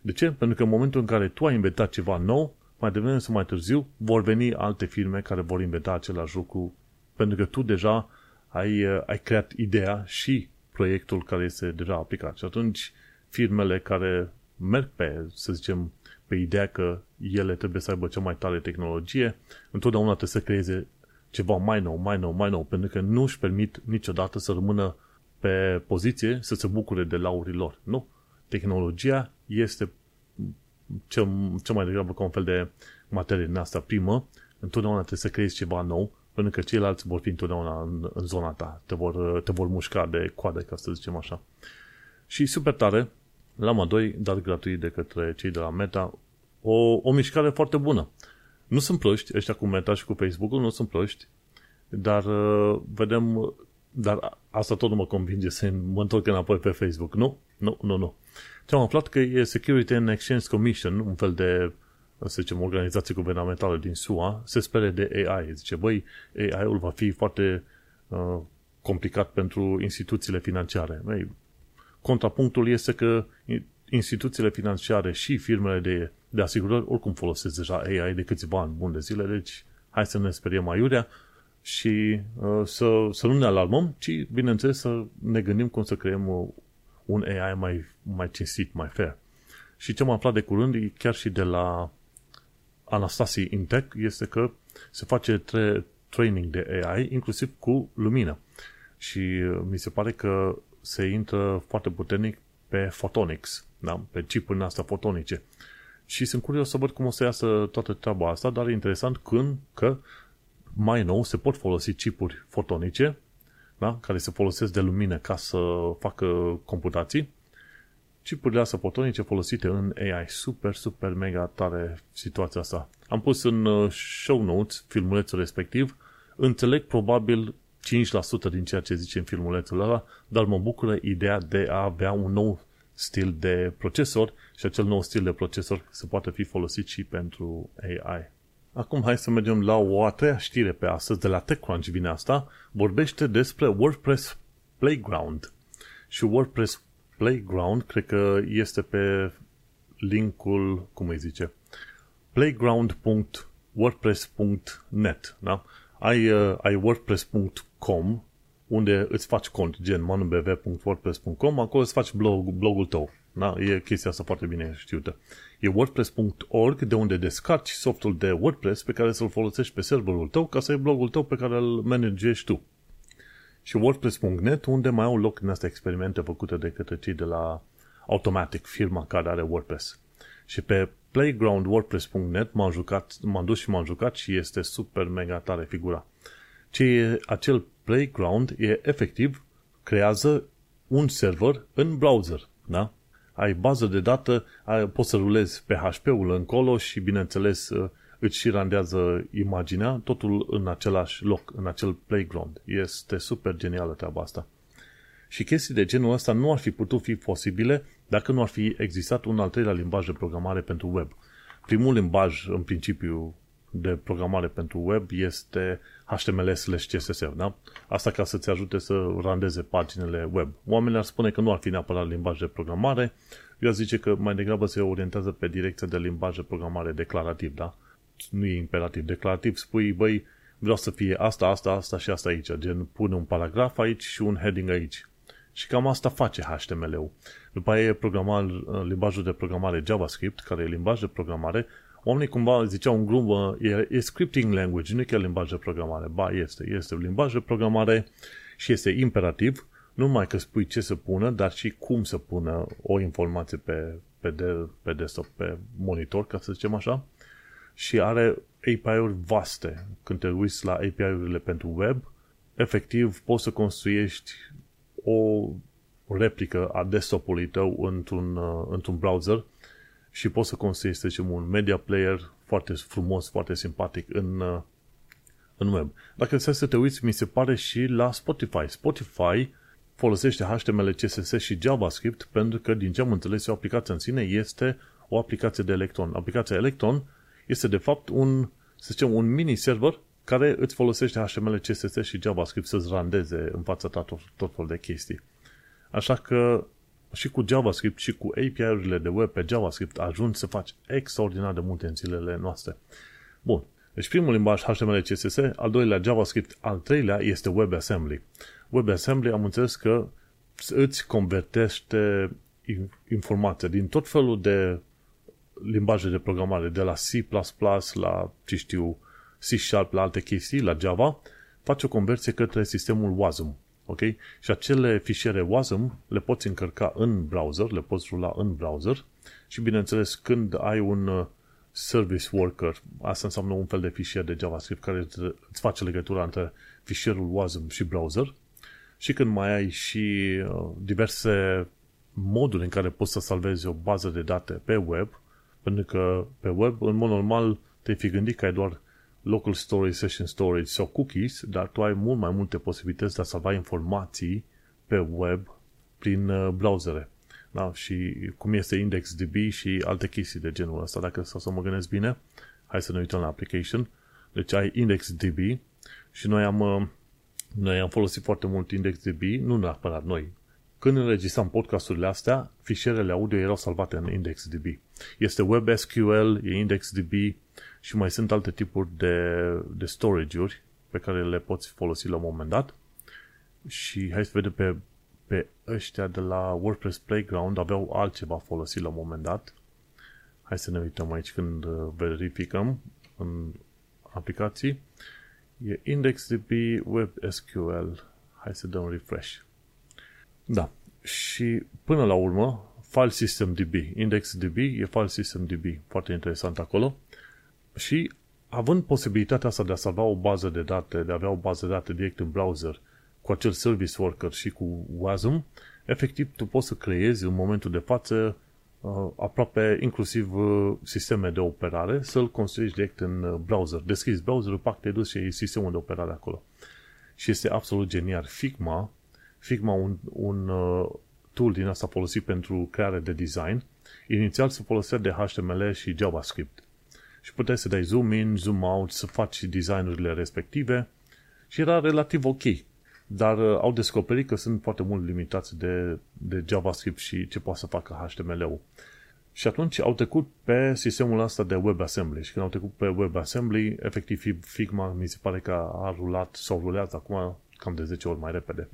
De ce? Pentru că în momentul în care tu ai inventat ceva nou, mai devreme sau mai târziu vor veni alte firme care vor inventa același lucru pentru că tu deja ai, ai creat ideea și proiectul care este deja aplicat. Și atunci firmele care merg pe, să zicem, pe ideea că ele trebuie să aibă cea mai tare tehnologie, întotdeauna trebuie să creeze ceva mai nou, mai nou, mai nou, pentru că nu își permit niciodată să rămână pe poziție să se bucure de laurii lor. Nu. Tehnologia este cel, cel mai degrabă ca un fel de materie din asta primă, întotdeauna trebuie să creezi ceva nou, pentru că ceilalți vor fi întotdeauna în, în zona ta, te vor, te vor mușca de coadă, ca să zicem așa. Și super tare, Lama 2 dat gratuit de către cei de la Meta, o, o mișcare foarte bună. Nu sunt plăști, ăștia cu Meta și cu Facebook-ul nu sunt plăști, dar uh, vedem, dar asta tot nu mă convinge să mă întorc înapoi pe Facebook. Nu, nu, nu, nu. Ce am aflat că e Security and Exchange Commission, un fel de să zicem, organizație guvernamentală din SUA, se spere de AI. Zice, băi, AI-ul va fi foarte uh, complicat pentru instituțiile financiare. Băi, contrapunctul este că instituțiile financiare și firmele de, de asigurări oricum folosesc deja AI de câțiva ani buni de zile, deci hai să ne speriem aiurea și uh, să, să nu ne alarmăm, ci, bineînțeles, să ne gândim cum să creăm uh, un AI mai, mai cinstit, mai fair. Și ce am aflat de curând, chiar și de la Anastasia Intec, este că se face tra- training de AI, inclusiv cu lumină. Și uh, mi se pare că se intră foarte puternic pe photonics, da? pe chipuri astea fotonice. Și sunt curios să văd cum o să iasă toată treaba asta, dar e interesant când că mai nou se pot folosi chipuri fotonice da? care se folosesc de lumină ca să facă computații. Chipurile astea fotonice folosite în AI. Super, super, mega tare situația asta. Am pus în uh, show notes filmulețul respectiv. Înțeleg probabil 5% din ceea ce zice în filmulețul ăla, dar mă bucură ideea de a avea un nou stil de procesor și acel nou stil de procesor să poată fi folosit și pentru AI. Acum hai să mergem la o a treia știre pe astăzi, de la TechCrunch vine asta, vorbește despre WordPress Playground. Și WordPress Playground cred că este pe linkul, cum îi zice, playground.wordpress.net da? ai, uh, ai wordpress.com unde îți faci cont, gen manubv.wordpress.com, acolo îți faci blog, blogul tău. Da? E chestia asta foarte bine știută. E wordpress.org de unde descarci softul de WordPress pe care să-l folosești pe serverul tău ca să ai blogul tău pe care îl managezi tu. Și wordpress.net unde mai au loc în astea experimente făcute de către cei de la Automatic, firma care are WordPress. Și pe playgroundwordpress.net m-am, jucat, m-am dus și m-am jucat și este super mega tare figura. Ce e acel Playground e efectiv creează un server în browser, da? ai bază de dată, ai, poți să rulezi PHP-ul încolo și, bineînțeles, uh, îți și randează imaginea, totul în același loc, în acel playground. Este super genială treaba asta. Și chestii de genul ăsta nu ar fi putut fi posibile dacă nu ar fi existat un al treilea limbaj de programare pentru web. Primul limbaj, în principiu, de programare pentru web este HTML slash CSS, da? Asta ca să-ți ajute să randeze paginile web. Oamenii ar spune că nu ar fi neapărat limbaj de programare, eu aș zice că mai degrabă se orientează pe direcția de limbaj de programare declarativ, da? Nu e imperativ. Declarativ spui, băi, vreau să fie asta, asta, asta și asta aici, gen pune un paragraf aici și un heading aici. Și cam asta face HTML-ul. După aia e limbajul de programare JavaScript, care e limbaj de programare oamenii cumva ziceau în glumă, e, e scripting language, nu e chiar limbaj de programare. Ba, este, este limbaj de programare și este imperativ, nu numai că spui ce să pună, dar și cum să pună o informație pe, pe, de, pe desktop, pe monitor, ca să zicem așa, și are API-uri vaste. Când te uiți la API-urile pentru web, efectiv poți să construiești o replică a desktop-ului tău într-un, uh, într-un browser și poți să construiești, să zicem, un media player foarte frumos, foarte simpatic în, uh, în web. Dacă stai să te uiți, mi se pare și la Spotify. Spotify folosește HTML, CSS și JavaScript pentru că, din ce am înțeles, o aplicație în sine este o aplicație de Electron. Aplicația Electron este, de fapt, un, să zicem, un mini-server care îți folosește HTML, CSS și JavaScript să-ți randeze în fața ta tot, tot fel de chestii. Așa că și cu JavaScript și cu API-urile de web pe JavaScript ajungi să faci extraordinar de multe în zilele noastre. Bun. Deci primul limbaj HTML, CSS, al doilea JavaScript, al treilea este WebAssembly. WebAssembly am înțeles că îți convertește informația din tot felul de limbaje de programare, de la C++ la, ce știu, C Sharp, la alte chestii, la Java, face o conversie către sistemul WASM. Ok? Și acele fișiere WASM le poți încărca în browser, le poți rula în browser și bineînțeles când ai un uh, service worker, asta înseamnă un fel de fișier de JavaScript care îți face legătura între fișierul WASM și browser și când mai ai și uh, diverse moduri în care poți să salvezi o bază de date pe web, pentru că pe web, în mod normal, te-ai fi gândit că ai doar local storage, session storage sau cookies, dar tu ai mult mai multe posibilități de a salva informații pe web prin uh, browsere. Da? Și cum este IndexDB și alte chestii de genul ăsta. Dacă să, să mă gândesc bine, hai să ne uităm la application. Deci ai IndexDB și noi am, uh, noi am folosit foarte mult IndexDB, nu neapărat noi. Când înregistram podcasturile astea, fișierele audio erau salvate în IndexDB. Este WebSQL, e IndexDB, și mai sunt alte tipuri de, de storage-uri pe care le poți folosi la un moment dat. Și hai să vedem pe, pe ăștia de la WordPress Playground aveau altceva folosit la un moment dat. Hai să ne uităm aici când uh, verificăm în aplicații. E IndexDB WebSQL. Hai să dăm refresh. Da. Și până la urmă, File System DB. IndexDB e File System DB. Foarte interesant acolo. Și având posibilitatea asta de a salva o bază de date, de a avea o bază de date direct în browser, cu acel service worker și cu WASM, efectiv tu poți să creezi în momentul de față uh, aproape inclusiv uh, sisteme de operare, să-l construiești direct în uh, browser. Deschizi browserul, pac, te duci și e sistemul de operare acolo. Și este absolut genial. Figma, Figma un, un tool din asta folosit pentru creare de design, inițial se folosea de HTML și JavaScript și puteai să dai zoom in, zoom out, să faci designurile respective și era relativ ok. Dar uh, au descoperit că sunt foarte mult limitați de, de JavaScript și ce poate să facă HTML-ul. Și atunci au trecut pe sistemul ăsta de WebAssembly și când au trecut pe WebAssembly, efectiv Figma mi se pare că a rulat sau rulează acum cam de 10 ori mai repede.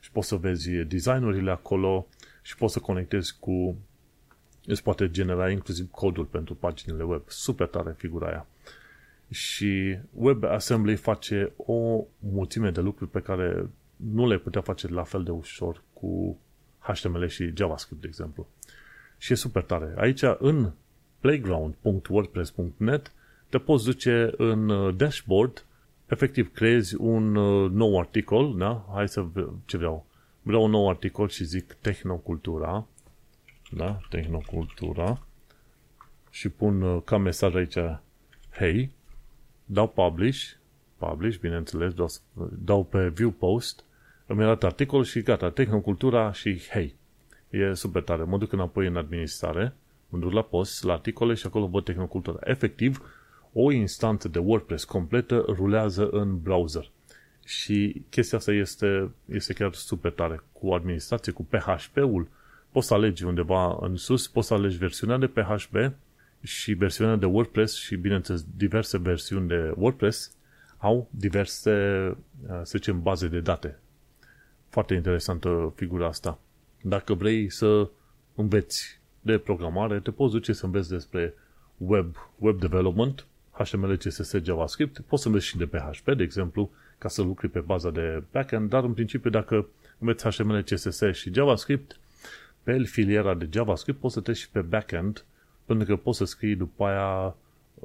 Și poți să vezi designurile acolo și poți să conectezi cu îți poate genera inclusiv codul pentru paginile web. Super tare figura aia. Și WebAssembly face o mulțime de lucruri pe care nu le putea face la fel de ușor cu HTML și JavaScript, de exemplu. Și e super tare. Aici, în playground.wordpress.net, te poți duce în uh, dashboard, efectiv creezi un uh, nou articol, da? Hai să ce vreau. Vreau un nou articol și zic tehnocultura da? Tehnocultura și pun uh, ca mesaj aici Hey, dau publish, publish, bineînțeles, dau, dau pe view post, îmi arată articol și gata, Tehnocultura și Hey. E super tare. Mă duc înapoi în administrare, mă duc la post, la articole și acolo văd Tehnocultura. Efectiv, o instanță de WordPress completă rulează în browser. Și chestia asta este, este chiar super tare. Cu administrație, cu PHP-ul, poți să alegi undeva în sus, poți să alegi versiunea de PHP și versiunea de WordPress și, bineînțeles, diverse versiuni de WordPress au diverse, uh, să zicem, baze de date. Foarte interesantă figura asta. Dacă vrei să înveți de programare, te poți duce să înveți despre web, web development, HTML, CSS, JavaScript, poți să înveți și de PHP, de exemplu, ca să lucri pe baza de backend, dar în principiu dacă înveți HTML, CSS și JavaScript, pe filiera de JavaScript poți să treci și pe backend, pentru că poți să scrii după aia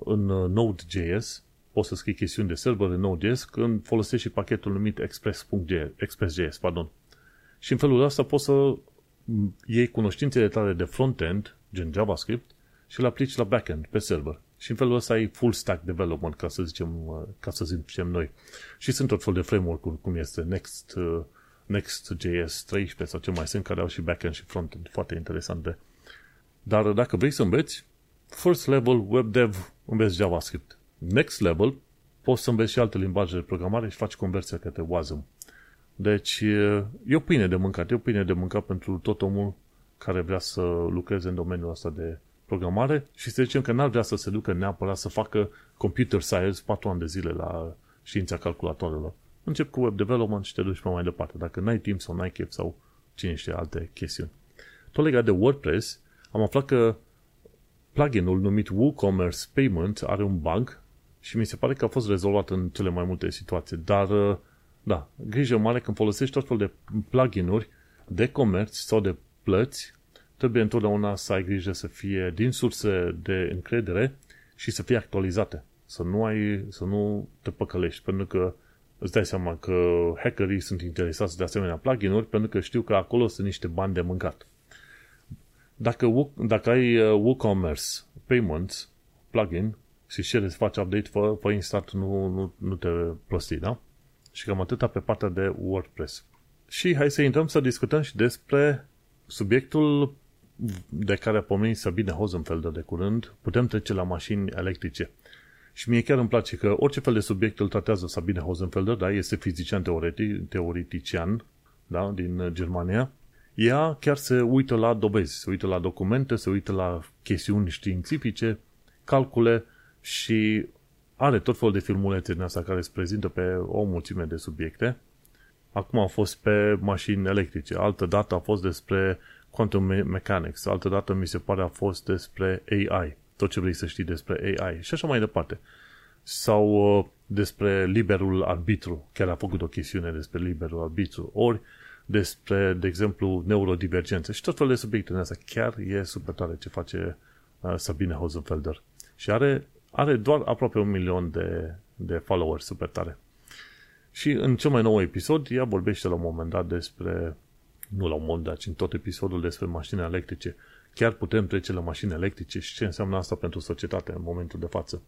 în uh, Node.js, poți să scrii chestiuni de server în Node.js când folosești și pachetul numit Express.js, Express.js, pardon. Și în felul ăsta poți să iei cunoștințele tale de frontend, gen JavaScript, și îl aplici la backend, pe server. Și în felul ăsta ai full stack development, ca să zicem, uh, ca să zicem noi. Și sunt tot fel de framework-uri, cum este Next, uh, Next.js 13 sau ce mai sunt, care au și backend și frontend, foarte interesante. Dar dacă vrei să înveți, first level web dev înveți JavaScript. Next level poți să înveți și alte limbaje de programare și faci conversia către WASM. Deci e o pâine de mâncat, e o pâine de mâncat pentru tot omul care vrea să lucreze în domeniul ăsta de programare și să zicem că n-ar vrea să se ducă neapărat să facă computer science 4 ani de zile la știința calculatoarelor. Încep cu web development și te duci pe mai departe, dacă n-ai timp sau n-ai chef sau cine știe alte chestiuni. Tot legat de WordPress, am aflat că pluginul numit WooCommerce Payment are un bug și mi se pare că a fost rezolvat în cele mai multe situații, dar da, grijă mare când folosești tot fel de pluginuri de comerț sau de plăți, trebuie întotdeauna să ai grijă să fie din surse de încredere și să fie actualizate. Să nu, ai, să nu te păcălești, pentru că îți dai seama că hackerii sunt interesați de asemenea pluginuri pentru că știu că acolo sunt niște bani de mâncat. Dacă, dacă ai uh, WooCommerce Payments plugin și cere să faci update, fă, fă instant, nu, nu, nu te prosti, da? Și cam atâta pe partea de WordPress. Și hai să intrăm să discutăm și despre subiectul de care a pomenit Sabine Hosenfelder de curând, putem trece la mașini electrice. Și mie chiar îmi place că orice fel de subiect îl tratează Sabine Hosenfelder, da, este fizician teoretic, teoretician, da, din Germania, ea chiar se uită la dovezi, se uită la documente, se uită la chestiuni științifice, calcule și are tot felul de filmulețe din asta care se prezintă pe o mulțime de subiecte. Acum a fost pe mașini electrice, altă dată a fost despre quantum mechanics, altă dată mi se pare a fost despre AI, tot ce vrei să știi despre AI și așa mai departe. Sau uh, despre liberul arbitru, chiar a făcut o chestiune despre liberul arbitru, ori despre, de exemplu, neurodivergență și tot felul de subiecte în astea. Chiar e super tare ce face uh, Sabine Hosenfelder. Și are, are doar aproape un milion de, de followers super tare. Și în cel mai nou episod, ea vorbește la un moment dat despre, nu la un moment dat, ci în tot episodul despre mașini electrice. Chiar putem trece la mașini electrice și ce înseamnă asta pentru societate în momentul de față.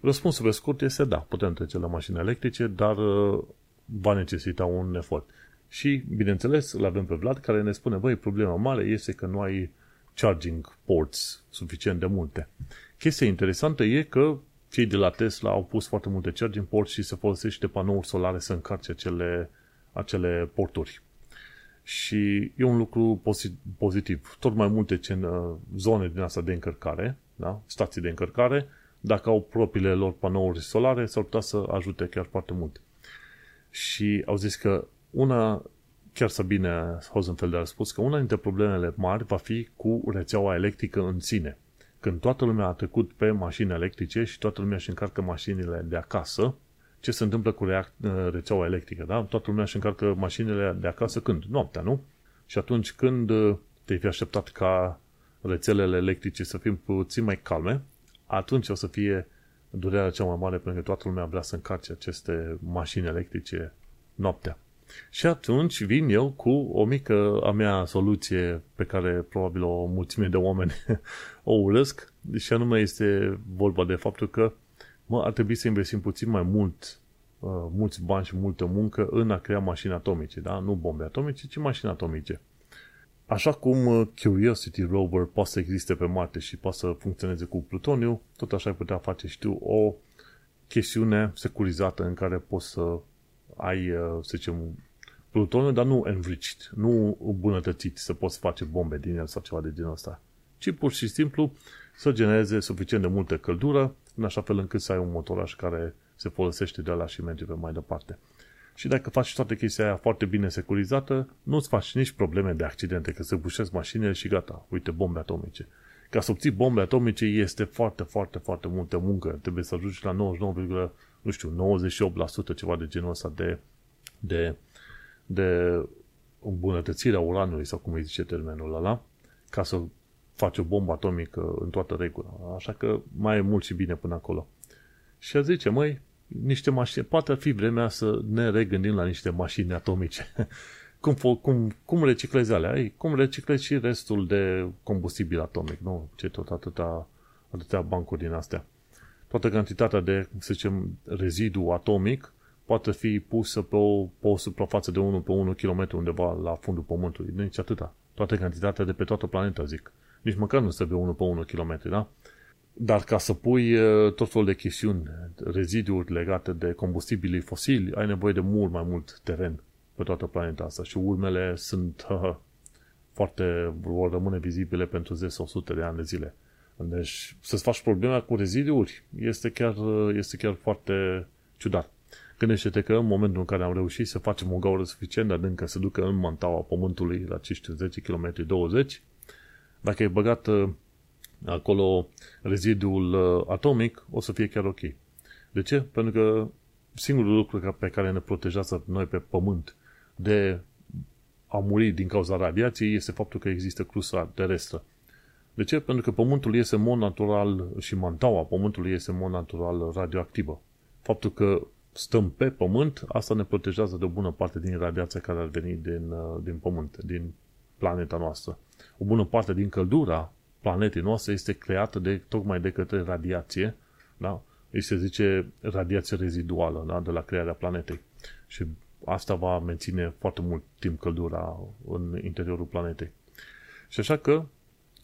Răspunsul pe scurt este da, putem trece la mașini electrice, dar uh, va necesita un efort. Și, bineînțeles, îl avem pe Vlad care ne spune, băi, problema mare este că nu ai charging ports suficient de multe. Chestia interesantă e că cei de la Tesla au pus foarte multe charging ports și se folosește panouri solare să încarce acele, acele porturi. Și e un lucru pozitiv. Tot mai multe zone din asta de încărcare, da? stații de încărcare, dacă au propriile lor panouri solare, s-ar putea să ajute chiar foarte mult. Și au zis că una, chiar Sabine Hosenfeld a spus că una dintre problemele mari va fi cu rețeaua electrică în sine. Când toată lumea a trecut pe mașini electrice și toată lumea își încarcă mașinile de acasă, ce se întâmplă cu rețeaua electrică, da? Toată lumea își încarcă mașinile de acasă când? Noaptea, nu? Și atunci când te-ai fi așteptat ca rețelele electrice să fie puțin mai calme, atunci o să fie durerea cea mai mare pentru că toată lumea vrea să încarce aceste mașini electrice noaptea. Și atunci vin eu cu o mică a mea soluție pe care probabil o mulțime de oameni [laughs] o urăsc și anume este vorba de faptul că mă, ar trebui să investim puțin mai mult uh, mulți bani și multă muncă în a crea mașini atomice, da? Nu bombe atomice, ci mașini atomice. Așa cum uh, Curiosity Rover poate să existe pe Marte și poate să funcționeze cu plutoniu, tot așa ai putea face, știu, o chestiune securizată în care poți să ai, uh, să zicem, plutoniu, dar nu enriched, nu îmbunătățit să poți face bombe din el sau ceva de genul ăsta, ci pur și simplu să genereze suficient de multă căldură, în așa fel încât să ai un motoraj care se folosește de la și merge pe mai departe. Și dacă faci toate chestia aia foarte bine securizată, nu-ți faci nici probleme de accidente, că se bușesc mașinile și gata, uite, bombe atomice. Ca să obții bombe atomice este foarte, foarte, foarte multă muncă. Trebuie să ajungi la 99, nu știu, 98% ceva de genul ăsta de, de, de îmbunătățirea uranului, sau cum îi zice termenul ăla, ca să faci o bombă atomică în toată regula. Așa că mai e mult și bine până acolo. Și a zice, măi, niște mașini, poate ar fi vremea să ne regândim la niște mașini atomice. [laughs] cum, cum, cum reciclezi alea? Ei, cum reciclezi și restul de combustibil atomic, nu? Ce tot atâta, atâtea bancuri din astea. Toată cantitatea de, să zicem, rezidu atomic poate fi pusă pe o, pe o suprafață de 1 pe 1 km undeva la fundul Pământului. Nici atâta. Toată cantitatea de pe toată planeta, zic. Nici măcar nu se pe 1 pe 1 km, da? Dar ca să pui tot felul de chestiuni, reziduuri legate de combustibilii fosili, ai nevoie de mult mai mult teren pe toată planeta asta și urmele sunt [laughs] uh, foarte, vor rămâne vizibile pentru 10 sau 100 de ani de zile. Deci să-ți faci problema cu reziduuri este chiar, este chiar foarte ciudat. Gândește-te că în momentul în care am reușit să facem o gaură suficient de adâncă să ducă în mantaua pământului la 10 km 20, dacă ai băgat acolo reziduul atomic, o să fie chiar ok. De ce? Pentru că singurul lucru pe care ne protejează noi pe pământ de a muri din cauza radiației este faptul că există crusa terestră. De ce? Pentru că Pământul este în mod natural și mantaua Pământului este în mod natural radioactivă. Faptul că stăm pe Pământ, asta ne protejează de o bună parte din radiația care ar veni din, uh, din Pământ, din planeta noastră. O bună parte din căldura planetei noastre este creată de, tocmai de către radiație, da? Îi se zice radiație reziduală da? de la crearea planetei. Și asta va menține foarte mult timp căldura în interiorul planetei. Și așa că,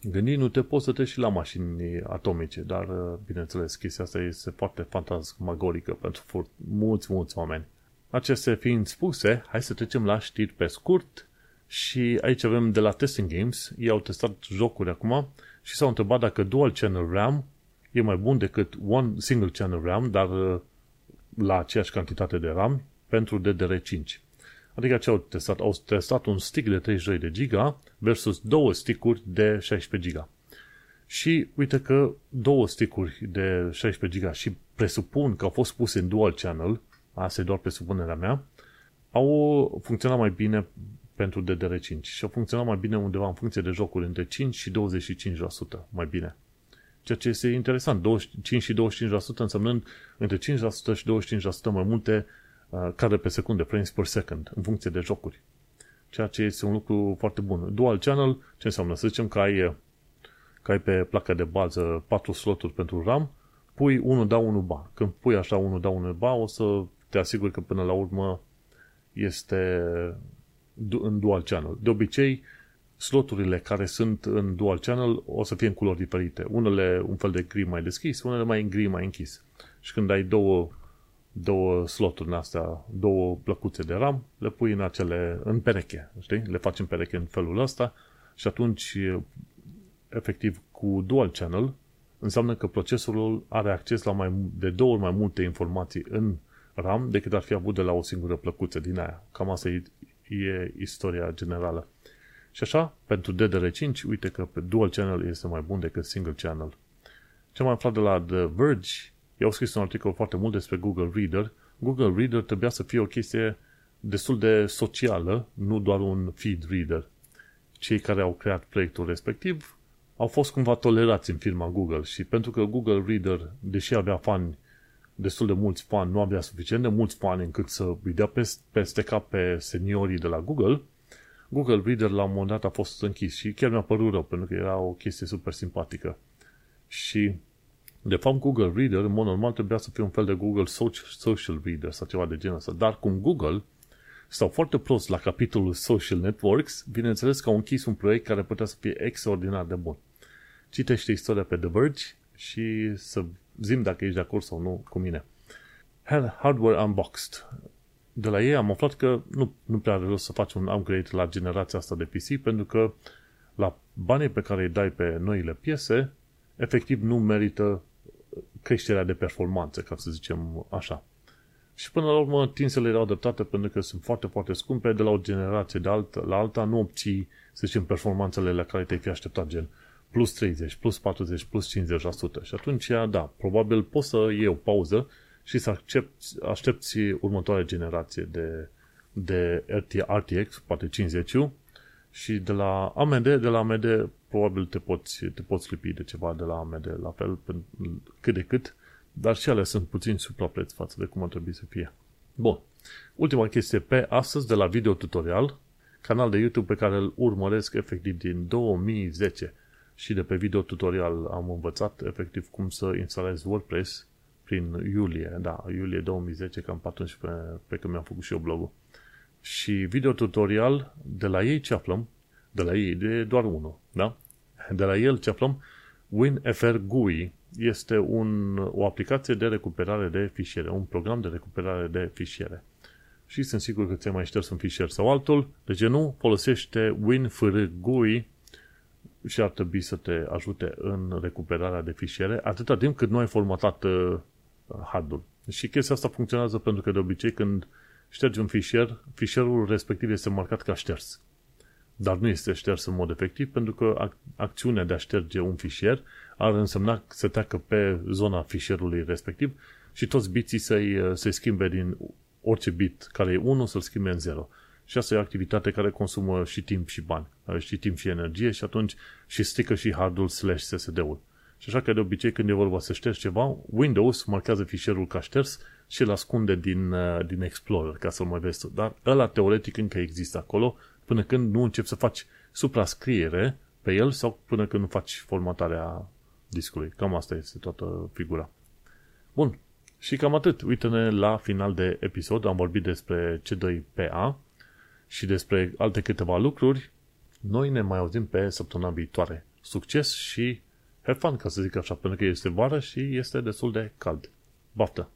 gândindu-te, poți să te și la mașini atomice, dar, bineînțeles, chestia asta este foarte fantasmagorică pentru mulți, mulți oameni. Acestea fiind spuse, hai să trecem la știri pe scurt și aici avem de la Testing Games, ei au testat jocuri acum și s-au întrebat dacă Dual Channel RAM e mai bun decât One Single Channel RAM, dar la aceeași cantitate de RAM pentru DDR5. Adică ce au testat? Au testat un stick de 32 de giga versus două stickuri de 16 giga. Și uite că două stickuri de 16 giga și presupun că au fost puse în dual channel, asta e doar presupunerea mea, au funcționat mai bine pentru DDR5 și au funcționat mai bine undeva în funcție de jocuri între 5 și 25% mai bine. Ceea ce este interesant, 5 și 25% însemnând între 5% și 25% mai multe Uh, cadre pe secundă, frames per second, în funcție de jocuri. Ceea ce este un lucru foarte bun. Dual channel, ce înseamnă? Să zicem că ai, uh, că ai pe placa de bază 4 sloturi pentru RAM, pui 1 da 1 ba. Când pui așa 1 da 1 ba, o să te asiguri că până la urmă este în dual channel. De obicei, sloturile care sunt în dual channel o să fie în culori diferite. Unele un fel de gri mai deschis, unele mai în gri mai închis. Și când ai două două sloturi în astea, două plăcuțe de RAM, le pui în acele, în pereche, știi? Le faci în pereche în felul ăsta și atunci, efectiv, cu dual channel, înseamnă că procesorul are acces la mai, de două ori mai multe informații în RAM decât ar fi avut de la o singură plăcuță din aia. Cam asta e, e istoria generală. Și așa, pentru DDR5, uite că pe dual channel este mai bun decât single channel. Ce am aflat de la The Verge ei au scris un articol foarte mult despre Google Reader. Google Reader trebuia să fie o chestie destul de socială, nu doar un feed reader. Cei care au creat proiectul respectiv au fost cumva tolerați în firma Google și pentru că Google Reader, deși avea fani, destul de mulți fani, nu avea suficient de mulți fani încât să îi dea peste cap pe seniorii de la Google, Google Reader la un moment dat a fost închis și chiar mi-a părut rău, pentru că era o chestie super simpatică. Și de fapt, Google Reader, în mod normal, trebuia să fie un fel de Google Social Reader sau ceva de genul ăsta. Dar cum Google stau foarte prost la capitolul Social Networks, bineînțeles că au închis un proiect care putea să fie extraordinar de bun. Citește istoria pe The Verge și să zim dacă ești de acord sau nu cu mine. Hardware Unboxed. De la ei am aflat că nu, nu prea are rost să faci un upgrade la generația asta de PC pentru că la banii pe care îi dai pe noile piese, efectiv nu merită creșterea de performanță, ca să zicem așa. Și până la urmă, tinsele erau adaptate pentru că sunt foarte, foarte scumpe, de la o generație de altă, la alta nu obții, să zicem, performanțele la care te-ai fi așteptat, gen plus 30, plus 40, plus 50%. Și atunci, da, probabil poți să iei o pauză și să accepti, aștepți următoarea generație de, de RTX, poate 50 și de la AMD, de la AMD probabil te poți, te poți lipi de ceva de la AMD la fel, cât de cât, dar și ele sunt puțin suprapreț față de cum ar trebui să fie. Bun. Ultima chestie pe astăzi de la video tutorial, canal de YouTube pe care îl urmăresc efectiv din 2010 și de pe video tutorial am învățat efectiv cum să instalez WordPress prin iulie, da, iulie 2010, cam atunci pe, pe când mi-am făcut și eu blogul. Și video tutorial, de la ei ce aflăm? De la ei, de doar unul, da? De la el ce aflăm? WinFR GUI este un, o aplicație de recuperare de fișiere, un program de recuperare de fișiere. Și sunt sigur că ți-ai mai șters un fișier sau altul, de ce nu? Folosește WinFR GUI și ar trebui să te ajute în recuperarea de fișiere atâta timp cât nu ai formatat uh, hardul. Și chestia asta funcționează pentru că de obicei când ștergi un fișier, fișierul respectiv este marcat ca șters. Dar nu este șters în mod efectiv pentru că acțiunea de a șterge un fișier ar însemna să treacă pe zona fișierului respectiv și toți biții să-i, să schimbe din orice bit care e 1 să-l schimbe în 0. Și asta e o activitate care consumă și timp și bani, și timp și energie și atunci și strică și hardul slash SSD-ul. Și așa că de obicei când e vorba să ștergi ceva, Windows marchează fișierul ca șters și îl ascunde din, uh, din Explorer ca să-l mai vezi. Dar ăla teoretic încă există acolo până când nu începi să faci suprascriere pe el sau până când nu faci formatarea discului. Cam asta este toată figura. Bun. Și cam atât. Uite-ne la final de episod. Am vorbit despre C2PA și despre alte câteva lucruri. Noi ne mai auzim pe săptămâna viitoare. Succes și have fun, ca să zic așa, pentru că este vară și este destul de cald. Baftă!